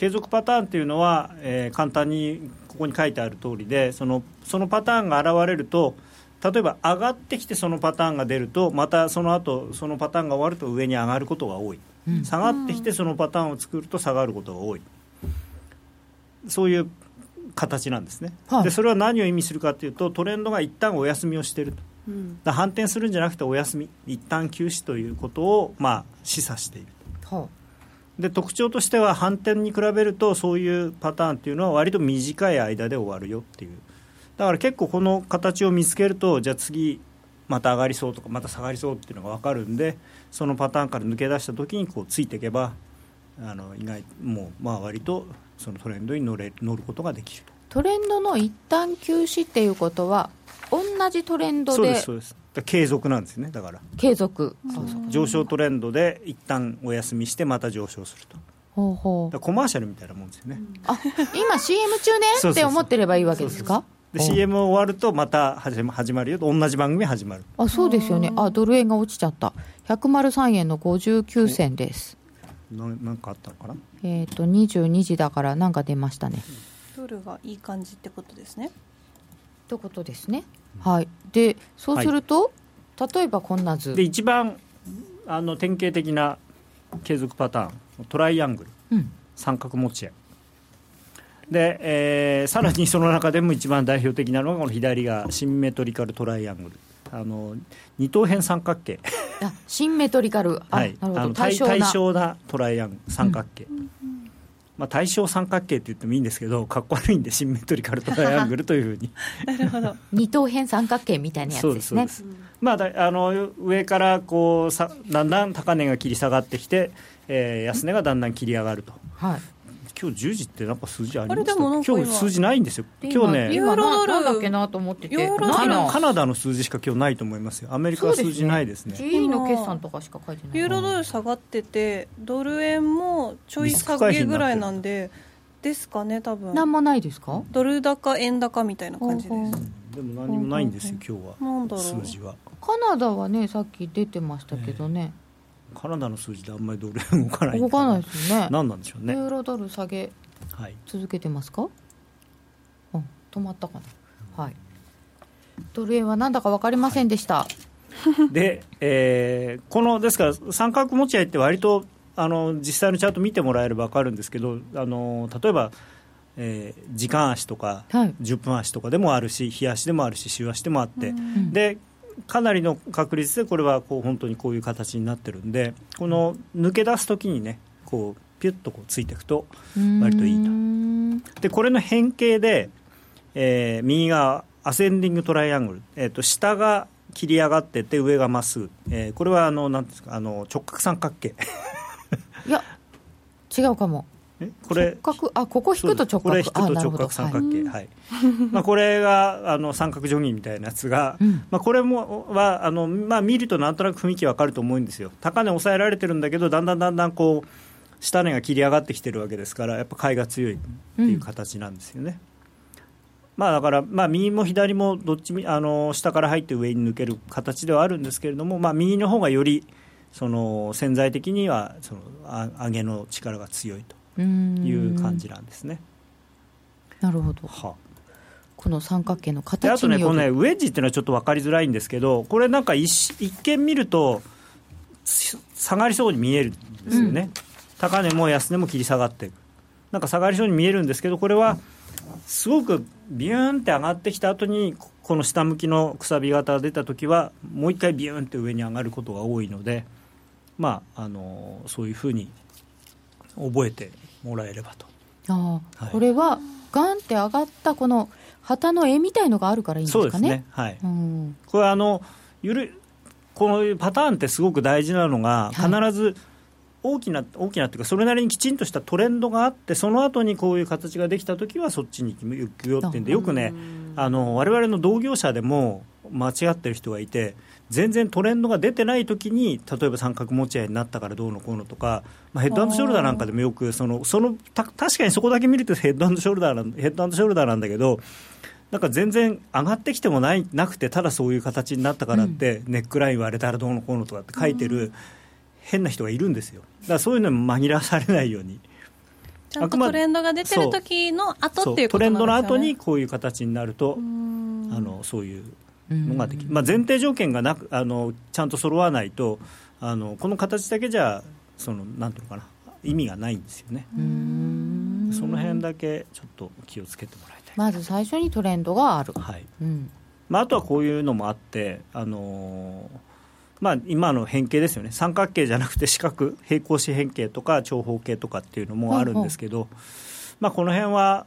継続パターンというのは、えー、簡単にここに書いてある通りでそのそのパターンが現れると例えば上がってきてそのパターンが出るとまたその後そのパターンが終わると上に上がることが多い、うん、下がってきてそのパターンを作ると下がることが多い。そういう形なんですね、はい、でそれは何を意味するかというとトレンドが一旦お休みをしていると、うん、反転するんじゃなくてお休み。一旦休止ということを、まあ、示唆している、はあで特徴としては反転に比べるとそういうパターンっていうのは割と短い間で終わるよっていう。だから結構この形を見つけるとじゃあ次また上がりそうとかまた下がりそうっていうのが分かるんでそのパターンから抜け出した時にこうついていけばあの意外もうまあ割とそのトレンドに乗れ乗ることができるトレンドの一旦休止っていうことは同じトレンドで継続なんですねだから。継続。そうそう。上昇トレンドで一旦お休みしてまた上昇すると。ほうほう。コマーシャルみたいなもんですよね、あ今 CM 中ね？[LAUGHS] って思ってればいいわけですか？で CM 終わるとまた始ま始まるよ。と同じ番組始まる。あそうですよね。あドル円が落ちちゃった。103円の59銭です。ななんかあったのかな？えっ、と22時だからなんか出ましたね。ドルがいい感じってことですね。ってことですねはい。でそうすると、例えばこんな図。で一番あの典型的な継続パターン。トライアングル、うん。三角持ち合いで、えーさらにその中でも一番代表的なのがこの左がシンメトリカルトライアングル。あの二等辺三角形。あシンメトリカル。い、あの対対称な。対称なトライアングル三角形、まあ、対称三角形って言ってもいいんですけどかっこ悪いんでシンメトリカルトライアングルというふうに。[LAUGHS] 二等辺三角形みたいなやつですすそうです、まあ、だあの上からこうさだんだん高値が切り下がってきて、えー安値がだんだん切り上がると。はい今日10時ってなんか数字ありました？今今日数字ないんですよ。で今日ね今ユーロドルだっけなと思ってて。カナカナダの数字しか今日ないと思いますよ。アメリカは数字ないですね。GE の決算とかしか書いてない。ユーロドル下がっててドル円もちょい下げぐらいなんでですかね多分。なんもないですか？ドル高円高みたいな感じです。でも何もないんですよ今日は。数字は。カナダはねさっき出てましたけどね、カナダの数字であんまりドル円動かない動かないですよね。何なんでしょうね。ユーロドル下げはい。続けてますか？うん止まったかな。はい。ドル円はなんだか分かりませんでした、で、えーこのですから三角持ち合いって割とあの実際のチャート見てもらえれば分かるんですけどあの例えば、えー時間足とか、はい。10分足とかでもあるし日足でもあるし週足でもあって、ん。でかなりの確率でこれはこう本当にこういう形になってるんでこの抜け出す時にねこうピュッとこうついていくと割といいと。とでこれの変形で、えー右がアセンディングトライアングル、えー、と下が切り上がってて上がまっすぐ、えーこれはあのなんですかあの直角三角形。いや違うかも。えこれ直角あここ引くと直角。これ引くと直角三角はい。形はい、まあこれがあの三角定規みたいなやつが、うん。まあ、これもはあの、まあ、見るとなんとなく雰囲気わかると思うんですよ。高値抑えられてるんだけどだんだんだんだんこう下値が切り上がってきてるわけですからやっぱ買いが強いっていう形なんですよね、まあだから、まあ、右も左もどっちみあの下から入って上に抜ける形ではあるんですけれども、まあ、右の方がよりその潜在的にはそのあ上げの力が強いと。うんいう感じなんですね。なるほど。はあ。この三角形のであとね、このね、ウェッジっていうのはちょっと分かりづらいんですけど、これなんか一一見見ると、し下がりそうに見えるんですよね、高値も安値も切り下がってる、なんか下がりそうに見えるんですけど、これはすごくビューンって上がってきた後に、ここの下向きのくさび型が出たときは、もう一回ビューンって上に上がることが多いので、まあ、あのそういうふうに覚えてもらえればと。ああ、はい。これはガンって上がったこの旗の絵みたいのがあるからいいんですかね？そうですね、はい、うん。これあのゆるこのパターンってすごく大事なのが必はい。ず大きな、大きなっていうかそれなりにきちんとしたトレンドがあってその後にこういう形ができた時はそっちに行くよってんでよくねあの我々の同業者でも間違ってる人がいて全然トレンドが出てない時に例えば三角持ち合いになったからどうのこうのとか、まあ、ヘッドショルダーなんかでもよくそのそのた確かにそこだけ見るとヘッドショルダーなんヘッドショルダーなんだけどなんか全然上がってきてもないなくてただそういう形になったからって、ネックライン割れたらどうのこうのとかって書いてる変な人がいるんですよ。だからそういうのに紛らわされないように。ちゃんとトレンドが出てる時の後っていうことなんですよ、ね、トレンドの後にこういう形になるとあのそういうのができる、まあ、前提条件がなくあのちゃんと揃わないとあのこの形だけじゃそのなんていうのかな意味がないんですよね、うん。その辺だけちょっと気をつけてもらいたい、まず最初にトレンドがある、はい。うん。まあ、あとはこういうのもあって、あのーまあ、今の変形ですよね。三角形じゃなくて四角平行四辺形とか長方形とかっていうのもあるんですけど、まあ、この辺は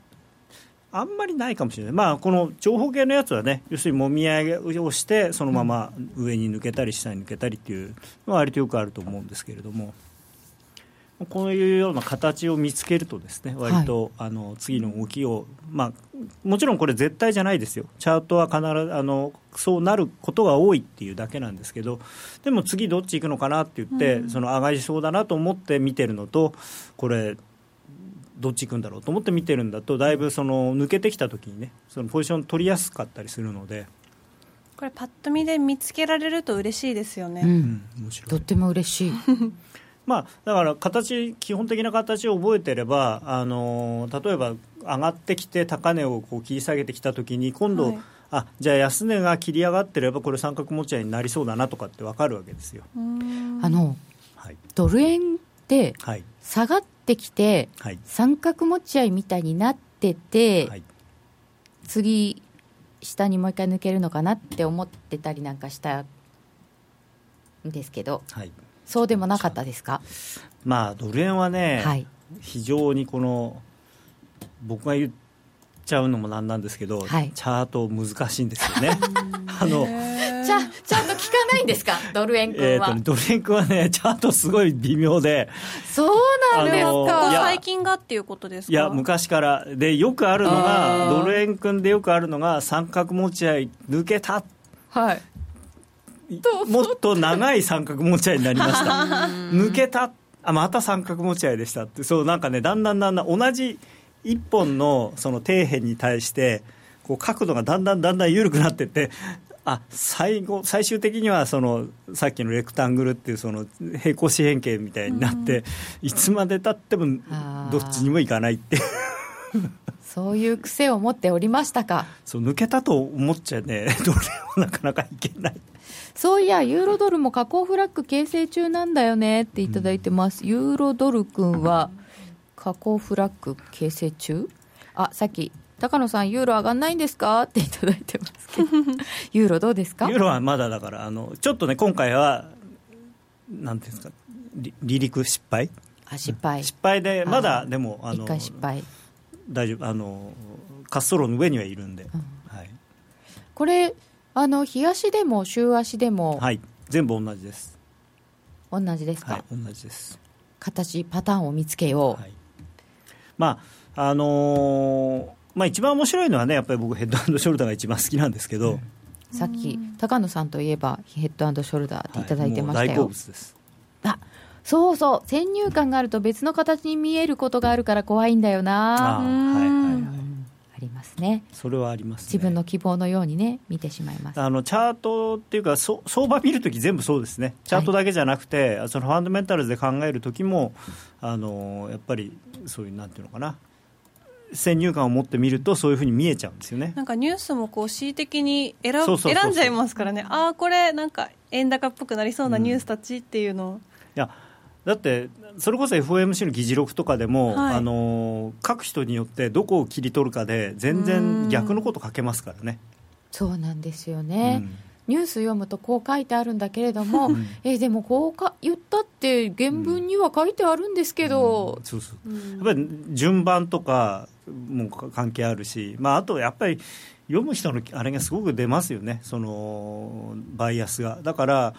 あんまりないかもしれない、まあ、この長方形のやつはね要するにもみ上げをしてそのまま上に抜けたり下に抜けたりっていうのは割とよくあると思うんですけれども。こういうような形を見つけるとですね割と、はい、あの次の動きを、まあ、もちろんこれ絶対じゃないですよ。チャートは必ずあのそうなることが多いっていうだけなんですけどでも次どっち行くのかなって言って、うん、その上がりそうだなと思って見てるのとこれどっち行くんだろうと思って見てるんだとだいぶその抜けてきた時にねそのポジション取りやすかったりするので。これパッと見で見つけられると嬉しいですよね、うん、とっても嬉しい。[LAUGHS] まあ、だから形基本的な形を覚えてればあの例えば上がってきて高値をこう切り下げてきたときに今度、はい、あじゃあ安値が切り上がってればこれ三角持ち合いになりそうだなとかって分かるわけですよ。あの、はい、ドル円って下がってきて、はい、三角持ち合いみたいになってて、はい、次下にもう一回抜けるのかなって思ってたりなんかしたんですけど。はい。そうでもなかったですか、まあ、ドル円はね、はい、非常にこの僕が言っちゃうのもなんなんですけど、はい、チャート難しいんですよね。[LAUGHS] あのちゃちゃんと聞かないんですか、ドル円君は。えドル円君はね、チャートすごい微妙で、そうなんですか、最近がっていうことですか？いや、昔から、でよくあるのが、ドル円君でよくあるのが、三角持ち合い抜けた、はい、もっと長い三角持ち合いになりました。[LAUGHS] 抜けた。あまた三角持ち合いでしたって。そうなんかねだんだんだんだん同じ一本のその底辺に対してこう角度がだんだんだんだん緩くなってってあ最後最終的にはそのさっきのレクタングルっていうその平行四辺形みたいになって、いつまでたってもどっちにもいかないってそういう癖を持っておりましたか？そう抜けたと思っちゃねどれもなかなかいけない。そういや、ユーロドルも下降フラッグ形成中なんだよねっていただいてます、うん、ユーロドル君は下降フラッグ形成中？あさっき高野さん、ユーロ上がんないんですか？っていただいてますけど、[LAUGHS] ユーロどうですか？ユーロはまだだからあの、ちょっとね、今回は、なんていうんですか、離陸失敗？あ失敗。失敗で、まだでも、あの回失敗。大丈夫あの、滑走路の上にはいるんで。うん、はい、これあの日足でも週足でも？はい。全部同じです。同じですか、はい、同じです。形パターンを見つけよう、はい、まああのー、まあ一番面白いのはねやっぱり僕ヘッドショルダーが一番好きなんですけど、うん、さっき高野さんといえばヘッドショルダーっていただいてましたよ、はい、大好物です。あそうそう先入観があると別の形に見えることがあるから怖いんだよな。あはいはいはいりますね。それはあります、ね、自分の希望のようにね見てしまいます。あのチャートっていうか相場見るとき全部そうですね。チャートだけじゃなくて、はい、そのファンダメンタルズで考えるときもあのやっぱりそういうなんていうのかな。先入観を持ってみるとそういうふうに見えちゃうんですよね。なんかニュースもこう恣意的に選選んじゃいますからね。ああこれなんか円高っぽくなりそうなニュースたちっていうのを、うん、いやだってそれこそ FOMC の議事録とかでも、はい、あの各人によってどこを切り取るかで全然逆のこと書けますからね。そうなんですよね、うん、ニュース読むとこう書いてあるんだけれども、うん、えでもこうか言ったって原文には書いてあるんですけど、そうそう。やっぱり順番とかも関係あるし、まあ、あとやっぱり読む人のあれがすごく出ますよね。そのバイアスが。だから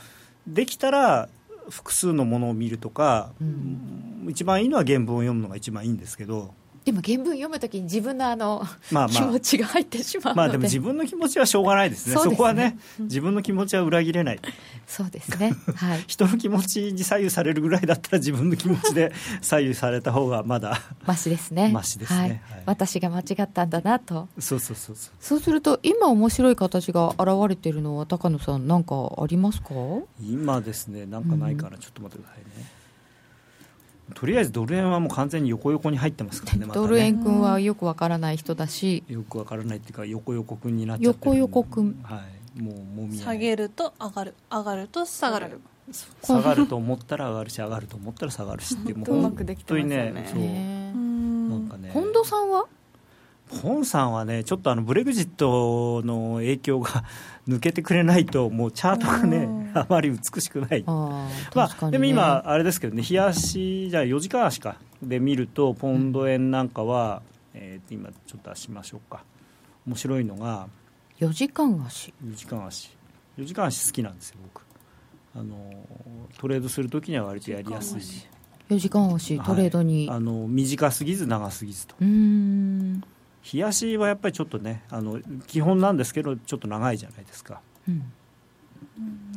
できたら複数のものを見るとか、うん、一番いいのは原文を読むのが一番いいんですけどでも原文読むときに自分のあの、まあまあ、気持ちが入ってしまうまあでも自分の気持ちはしょうがないですね、そ、ね、こはね、自分の気持ちは裏切れない、そうですね、はい、[LAUGHS] 人の気持ちに左右されるぐらいだったら、自分の気持ちで [LAUGHS] 左右された方がまだましですね、ましですね、はい。はい、私が間違ったんだなと、そうそうそうそう、そうすると、今、面白い形が現れているのは、高野さん、なんかありますか？今ですね、なんかないかな、うん、ちょっと待ってくださいね。とりあえずドル円はもう完全に横横に入ってますからね、ま、ね。ドル円君はよくわからない人だし、よくわからないっていうか、横横君になっちゃって横横君、はい、もうもみ下げると上がる、上がる。と下がる。下がると思ったら上がるし上がると思ったら下がるしってもう本当にねそう。なんかね。本田さんは？本さんはね、ちょっとあのブレグジットの影響が抜けてくれないと、もうチャートがね、あまり美しくない、あまあ、でも今、あれですけどね、冷やし、じゃあ4時間足かで見ると、ポンド円なんかは、うん、えー、今、ちょっと出しましょうか、面白いのが、4時間足 ?4 時間足、4時間足好きなんですよ、僕。あのトレードするときには割とやりやすい。4時間足。トレードに、はい、あの短すぎず長すぎずと。うん冷やしはやっぱりちょっとねあの基本なんですけどちょっと長いじゃないですか、うん、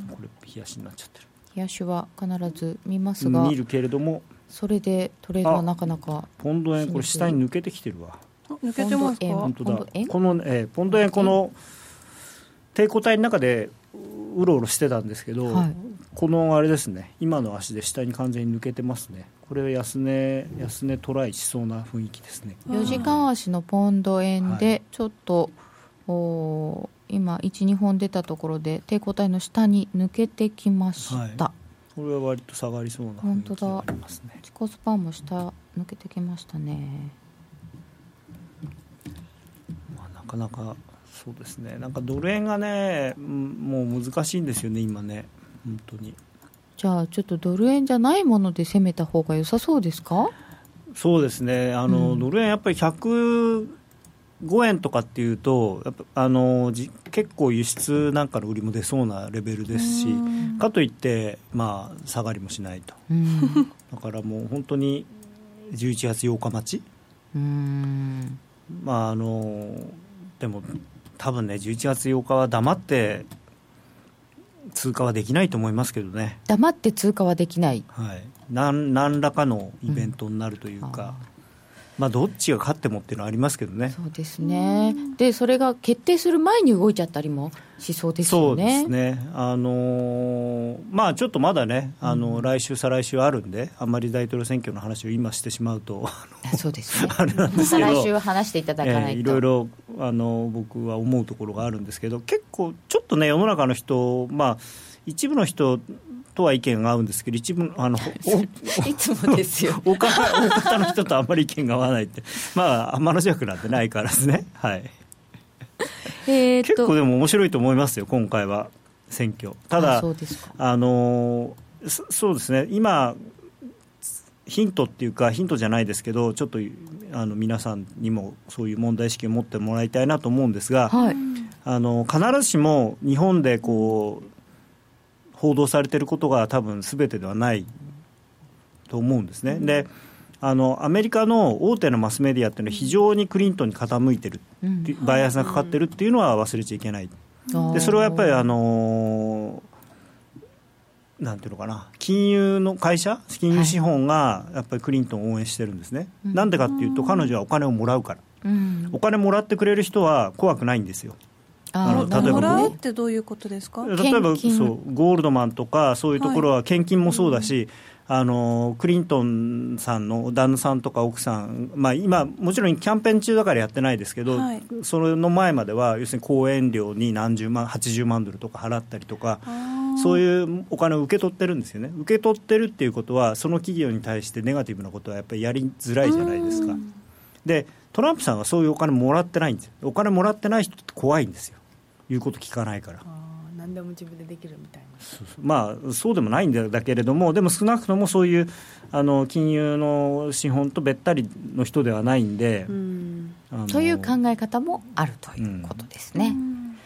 これ冷やしになっちゃってる。冷やしは必ず見ますが見るけれどもそれでトレードはなかなかポンド円これ下に抜けてきてるわ。抜けてますか？本当だ。この、えー、ポンド円この抵抗体の中でうろうろしてたんですけど、はい、このあれですね。今の足で下に完全に抜けてますねこれ安値安値トライしそうな雰囲気ですね。4時間足のポンド円でちょっと、はい、お今12本出たところで抵抗体の下に抜けてきました、はい、これは割と下がりそうな雰囲気がありますね自己スパンも下抜けてきましたね。まあなかなかそうですね。なんかドル円がねもう難しいんですよね今ね。本当にじゃあちょっとドル円じゃないもので攻めた方が良さそうですか？そうですね。あの、うん、ドル円やっぱり105円とかっていうとやっぱあのじ結構輸出なんかの売りも出そうなレベルですしかといって、まあ、下がりもしないと、だからもう本当に11月8日待ち。まああのでも多分ね11月8日は黙って通過はできないと思いますけどね。黙って通過はできない、はい、何何らかのイベントになるというか、うんまあ、どっちが勝ってもっていうのはありますけどね。そうですね。で、それが決定する前に動いちゃったりもしそうですよね。そうですね。あのー、まあ、ちょっとまだね、あの、うん、来週、再来週あるんで、あんまり大統領選挙の話を今してしまうと、そうですね。[LAUGHS] あれなんですけど、来週話していただかないと。えー、いろいろ、あの、僕は思うところがあるんですけど、結構、ちょっとね、世の中の人、まあ、一部の人とは意見が合うんですけど、一部あの [LAUGHS] いつもですよ大方大方の人とあんまり意見が合わないって、まあ、天の弱なんてないからですね、はい、え結構でも面白いと思いますよ、今回は選挙。ただ、あのそうですね、今、ヒントっていうか、ヒントじゃないですけど、ちょっとあの皆さんにもそういう問題意識を持ってもらいたいなと思うんですが、はい、あの必ずしも日本でこう報道されていることが多分すべてではないと思うんですね。であのアメリカの大手のマスメディアっていうのは非常にクリントンに傾いてる、うん、バイアスがかかってるっていうのは忘れちゃいけない、でそれはやっぱりあのなんていうのかな。金融の会社？金融資本がやっぱりクリントンを応援してるんですね、な、んでかっていうと彼女はお金をもらうから、うん、お金もらってくれる人は怖くないんですよあの例えばもらうってどういうことですか？例えばそうゴールドマンとかそういうところは献金もそうだし、はい、あのクリントンさんの旦那さんとか奥さん、まあ、今、もちろんキャンペーン中だからやってないですけど、はい、それの前までは要するに講演料に何十万80万ドルとか払ったりとか。そういうお金を受け取ってるんですよね、受け取ってるっていうことは、その企業に対してネガティブなことはやっぱりやりづらいじゃないですか。でトランプさんはそういうお金もらってないんですよ、お金もらってない人って怖いんですよ。言うこと聞かないから。何でも自分でできるみたいな。まあそうでもないんだけれどもでも少なくともそういうあの金融の資本とべったりの人ではないんで、ん。という考え方もあるということですね、うん、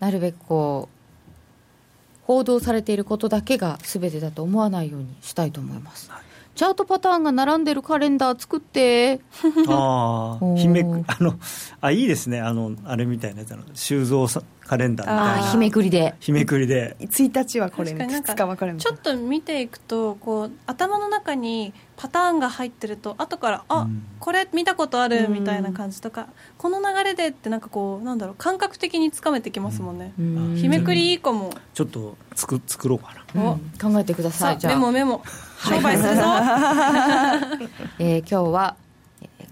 なるべくこう報道されていることだけがすべてだと思わないようにしたいと思います、はいチャートパターンが並んでるカレンダー作って。ああ姫 [LAUGHS] あのあいいですね。あのあれみたいなやつ修造さカレンダーみたいな。日めくりで。日めくりで。1日はこれ2日はこれちょっと見ていくとこう頭の中にパターンが入ってると後からあ、うん、これ見たことあるみたいな感じとか、うん、この流れでってなんかこうなんだろう感覚的につかめてきますもんね、うん、日めくりいいかも。ちょっと作作ろうかな、考えてくださいじゃあ。メモメモ商売するぞ、[LAUGHS] えー、今日は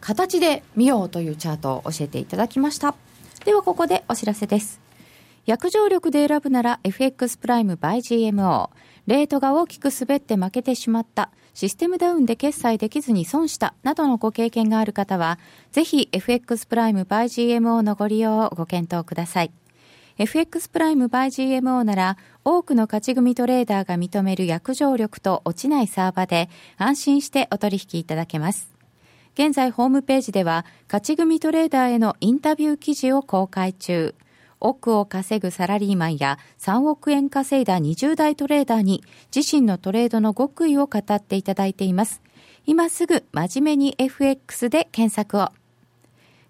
形で見ようというチャートを教えていただきましたではここでお知らせです約定力で選ぶなら FX プライム by GMO。レートが大きく滑って負けてしまった。システムダウンで決済できずに損したなどのご経験がある方は、ぜひ FX プライム by GMO のご利用をご検討ください。FX プライム by GMO なら多くの勝ち組トレーダーが認める約定力と落ちないサーバで安心してお取引いただけます。現在ホームページでは勝ち組トレーダーへのインタビュー記事を公開中。億を稼ぐサラリーマンや3億円稼いだ20代トレーダーに自身のトレードの極意を語っていただいています。今すぐ真面目に FX で検索を。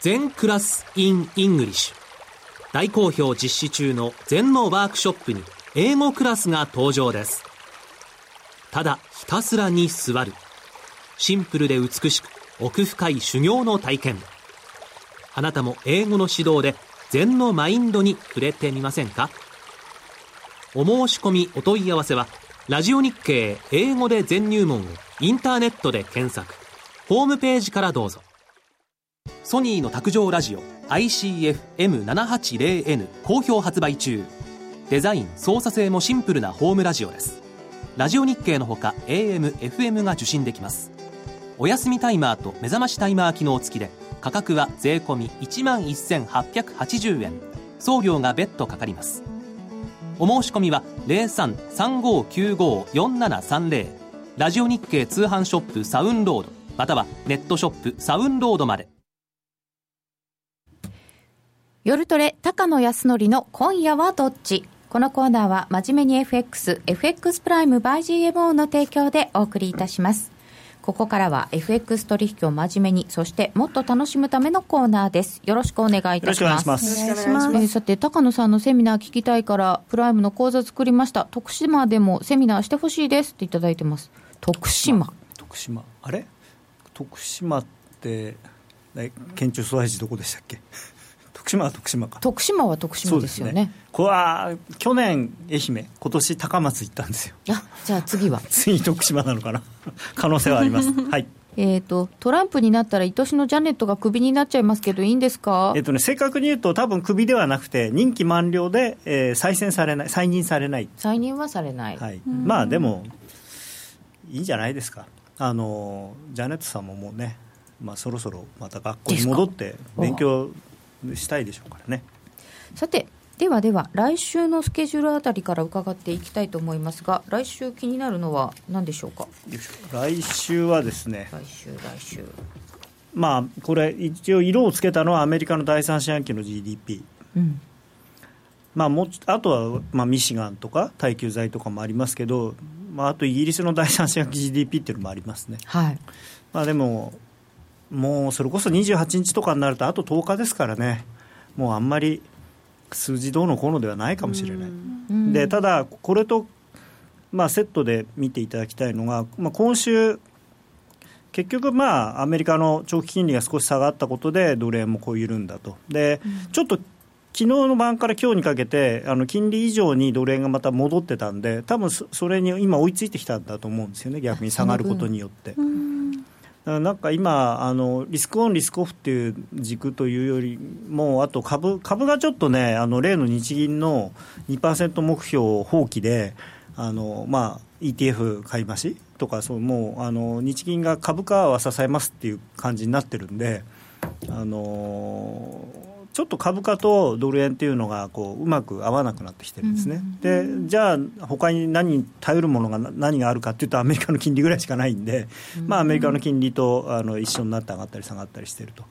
全クラス in English 大好評実施中の全のワークショップに英語クラスが登場です。ただひたすらに座る。シンプルで美しく奥深い修行の体験。あなたも英語の指導で禅のマインドに触れてみませんか？お申し込みお問い合わせは、ラジオ日経英語で全入門をインターネットで検索。ホームページからどうぞ。ソニーの卓上ラジオ ICF-M780N 好評発売中。デザイン、操作性もシンプルなホームラジオです。ラジオ日経のほか AM、FM が受信できます。お休みタイマーと目覚ましタイマー機能付きで価格は税込1万1880円送料が別途かかりますお申し込みは0335954730ラジオ日経通販ショップサウンロードまたはネットショップサウンロードまで夜トレ高野康則の今夜はどっち？このコーナーは真面目に FX、FX プライム by GMO の提供でお送りいたします。ここからは FX 取引を真面目に、そしてもっと楽しむためのコーナーです。よろしくお願いいたします。よろしくお願いします。えー、さて、高野さんのセミナー聞きたいから、プライムの講座作りました。徳島でもセミナーしてほしいですっていただいてます。徳島。徳島。あれ？徳島って、県庁所在地どこでしたっけ？徳島は徳島か。徳島は徳島ですよね、ね、これは去年愛媛今年高松行ったんですよ。あじゃあ次は？[LAUGHS] 次徳島なのかな？[LAUGHS] 可能性はあります。[LAUGHS] はい。えーと、トランプになったら愛しのジャネットがクビになっちゃいますけどいいんですか、えーとね、正確に言うと多分クビではなくて任期満了で、えー、再選されない再任されない。再任はされない、はい、まあでもいいんじゃないですか。あのジャネットさんももうね、まあ、そろそろまた学校に戻って勉強したいでしょうからね。さてではでは来週のスケジュールあたりから伺っていきたいと思いますが来週気になるのは何でしょうか？来週はですね来週来週。まあこれ一応色をつけたのはアメリカの第三四半期の GDP、うん。まあ、もあとは、まあ、ミシガンとか耐久財とかもありますけど、まあ、あとイギリスの第三四半期 GDP っていうのもありますね、はい。まあ、でももうそれこそ28日とかになるとあと10日ですからね。もうあんまり数字どうのこうのではないかもしれない、でただこれと、まあ、セットで見ていただきたいのが、まあ、今週結局、まあ、アメリカの長期金利が少し下がったことでドル円もこう緩んだと。で、ちょっと昨日の晩から今日にかけてあの金利以上にドル円がまた戻ってたんで多分それに今追いついてきたんだと思うんですよね。逆に下がることによって。なんか今あの、リスクオン、リスクオフっていう軸というよりも、あと株株がちょっとね、あの例の日銀の2%目標放棄で、あのまあ、ETF 買い増しとかそう、もうあの日銀が株価は支えますっていう感じになってるんで、あのちょっと株価とドル円っていうのがこううまく合わなくなってきてるんですね、でじゃあ、他に何に頼るものが何があるかっていうと、アメリカの金利ぐらいしかないんで、まあ、アメリカの金利とあの一緒になって上がったり下がったりしてると。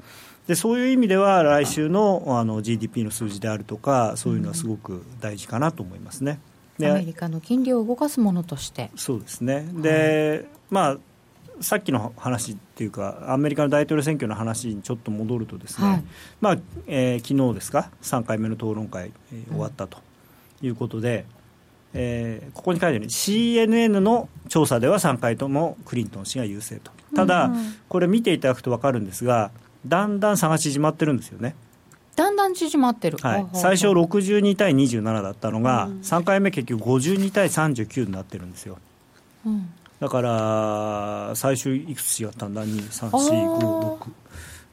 でそういう意味では、来週のあの GDP の数字であるとか、そういうのはすごく大事かなと思いますね。アメリカの金利を動かすものとして。そうですね。で、はい、まあさっきの話っていうか、アメリカの大統領選挙の話にちょっと戻ると、ですね、はい、まあえー、昨日ですか、3回目の討論会、えー、終わったということで、えー、ここに書いてあるように、CNN の調査では3回ともクリントン氏が優勢と、ただ、うんうん、これ見ていただくと分かるんですが、だんだん差が縮まってるんですよね。だんだん縮まってる、はい、最初62対27だったのが、うん、3回目結局52対39になってるんですよ。うんだから最終いくつ違ったんだ？2 3 4 5 6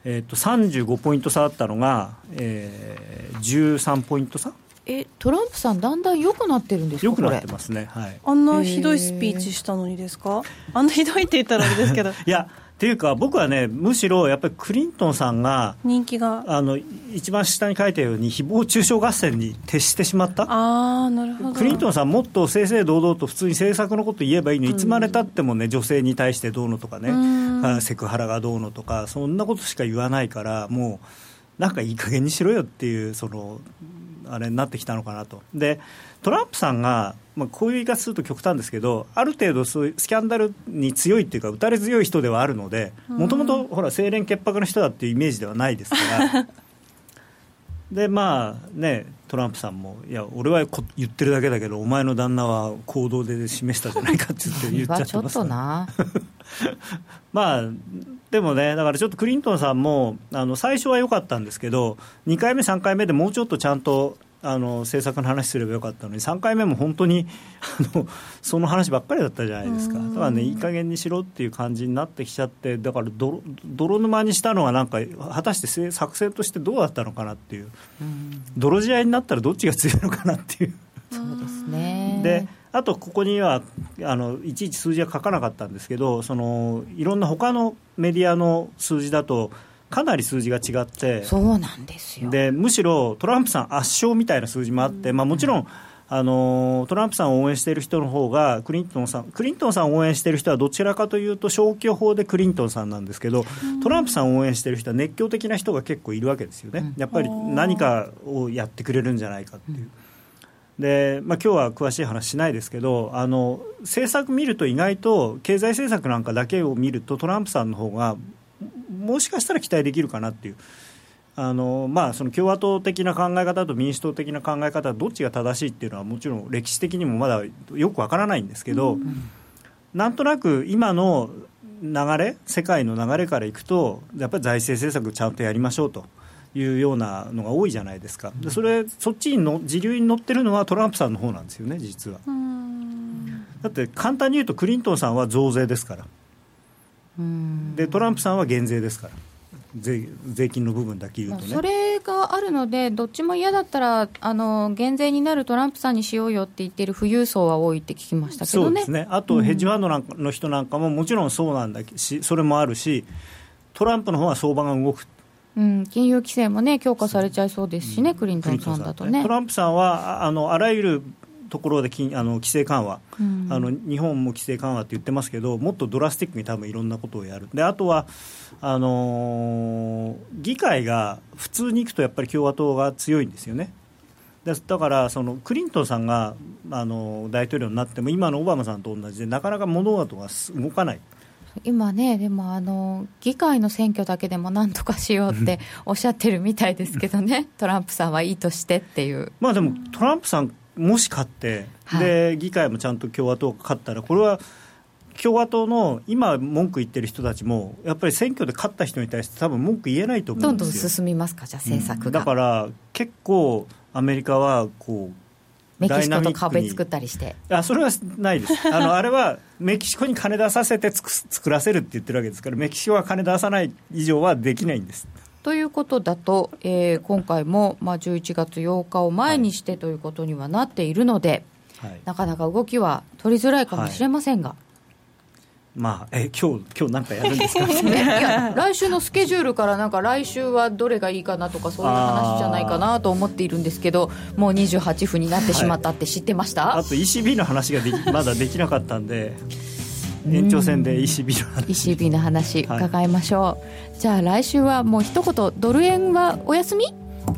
えー、と35ポイント差あったのが、えー、13ポイント差？えトランプさん、だんだん良くなってるんですか、良くなってますね、はい、あんなひどいスピーチしたのにですか、あんなひどいって言ったらあれですけど。[LAUGHS] いやっていうか、僕はね、むしろやっぱりクリントンさんが、人気が。あの一番下に書いたように、誹謗中傷合戦に徹してしまった、あなるほど。クリントンさん、もっと正々堂々と普通に政策のこと言えばいいの、いつまでたってもね、女性に対してどうのとかね、セクハラがどうのとか、そんなことしか言わないから、もう、なんかいい加減にしろよっていう、そのあれになってきたのかなと。でトランプさんがまあ、こういう言い方すると極端ですけど、ある程度、そういうスキャンダルに強いっていうか、打たれ強い人ではあるので、もともとほら、清廉潔白の人だっていうイメージではないですから。[LAUGHS] でまあね、トランプさんも、いや、俺は言ってるだけだけど、お前の旦那は行動で示したじゃないかって言っちゃってます、ね、[LAUGHS] まあ、でもね、だからちょっとクリントンさんも、あの最初は良かったんですけど、2回目、3回目でもうちょっとちゃんとあの政策の話すればよかったのに3回目も本当にあのその話ばっかりだったじゃないですか。だからねいい加減にしろっていう感じになってきちゃってだから泥泥沼にしたのはなんか果たして作戦としてどうだったのかなっていう。泥仕合になったらどっちが強いのかなっていう。そうですね。であとここにはあのいちいち数字は書かなかったんですけどそのいろんな他のメディアの数字だとかなり数字が違ってそうなんですよ。でむしろトランプさん圧勝みたいな数字もあって、まあ、もちろんあのトランプさんを応援している人の方がクリントンさんクリントンさんを応援している人はどちらかというと消去法でクリントンさんなんですけどトランプさんを応援している人は熱狂的な人が結構いるわけですよね、やっぱり何かをやってくれるんじゃないかっていう。でまあ、今日は詳しい話しないですけどあの政策見ると意外と経済政策なんかだけを見るとトランプさんの方がもしかしたら期待できるかなっていう。あのまあ、その共和党的な考え方と民主党的な考え方どっちが正しいっていうのはもちろん歴史的にもまだよくわからないんですけど、うん、なんとなく今の流れ世界の流れからいくとやっぱり財政政策ちゃんとやりましょうというようなのが多いじゃないですかでそれそっちにの時流に乗ってるのはトランプさんの方なんですよね実は。だって簡単に言うとクリントンさんは増税ですから。でトランプさんは減税ですから。税税金の部分だけ言うとね。それがあるので、どっちも嫌だったらあの減税になるトランプさんにしようよって言ってる富裕層は多いって聞きましたけど、ね、そうですね。あと、ヘッジファンドなんかの人なんかももちろんそうなんだし、それもあるし、トランプの方は相場が動く。うん、金融規制もね強化されちゃいそうですしね、クリントンさんだとね。トランプさんはあのあらゆるところであの規制緩和、うん、あの日本も規制緩和って言ってますけどもっとドラスティックに多分いろんなことをやる。であとはあのー、議会が普通にいくとやっぱり共和党が強いんですよね。だからそのクリントンさんがあの大統領になっても今のオバマさんと同じでなかなか物事が動かない。今ね、でもあの議会の選挙だけでもなんとかしようっておっしゃってるみたいですけどね、トランプさんはいいとしてっていう。まあでも、トランプさんもし勝って、はい、で議会もちゃんと共和党が勝ったら、これは共和党の今、文句言ってる人たちも、やっぱり選挙で勝った人に対して、多分文句言えないと思うんですよ。どんどん進みますか、じゃあ、政策、うん、だから結構、アメリカはこう、メキシコと壁作ったりして。あそれはないです。[LAUGHS] あのあれはメキシコに金出させて作らせるって言ってるわけですからメキシコは金出さない以上はできないんですということだと、えー、今回も、まあ、11月8日を前にしてということにはなっているので、はい、なかなか動きは取りづらいかもしれませんが。はい。まあ、え今日今日なんかやるんですか？[LAUGHS] いや来週のスケジュールからなんか来週はどれがいいかなとかそういう話じゃないかなと思っているんですけどもう28分になってしまったって知ってました、はい、あと ECB の話がでまだできなかったんで延長戦で ECB の話。ECB の話伺いましょう、はい、じゃあ来週はもう一言ドル円はお休み？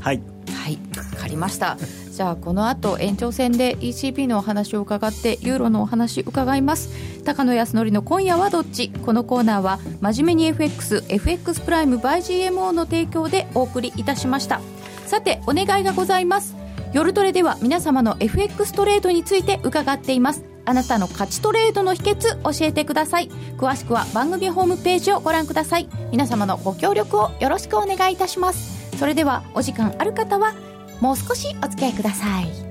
はい。はい分かりました。じゃあこの後延長戦で ECB のお話を伺ってユーロのお話伺います。高野康則の今夜はどっち？このコーナーは真面目に FXFX プライム by GMO の提供でお送りいたしました。さてお願いがございます。夜トレでは皆様の FX トレードについて伺っていますあなたの勝ちトレードの秘訣教えてください。詳しくは番組ホームページをご覧ください。皆様のご協力をよろしくお願いいたします。それではお時間ある方はもう少しお付き合いください。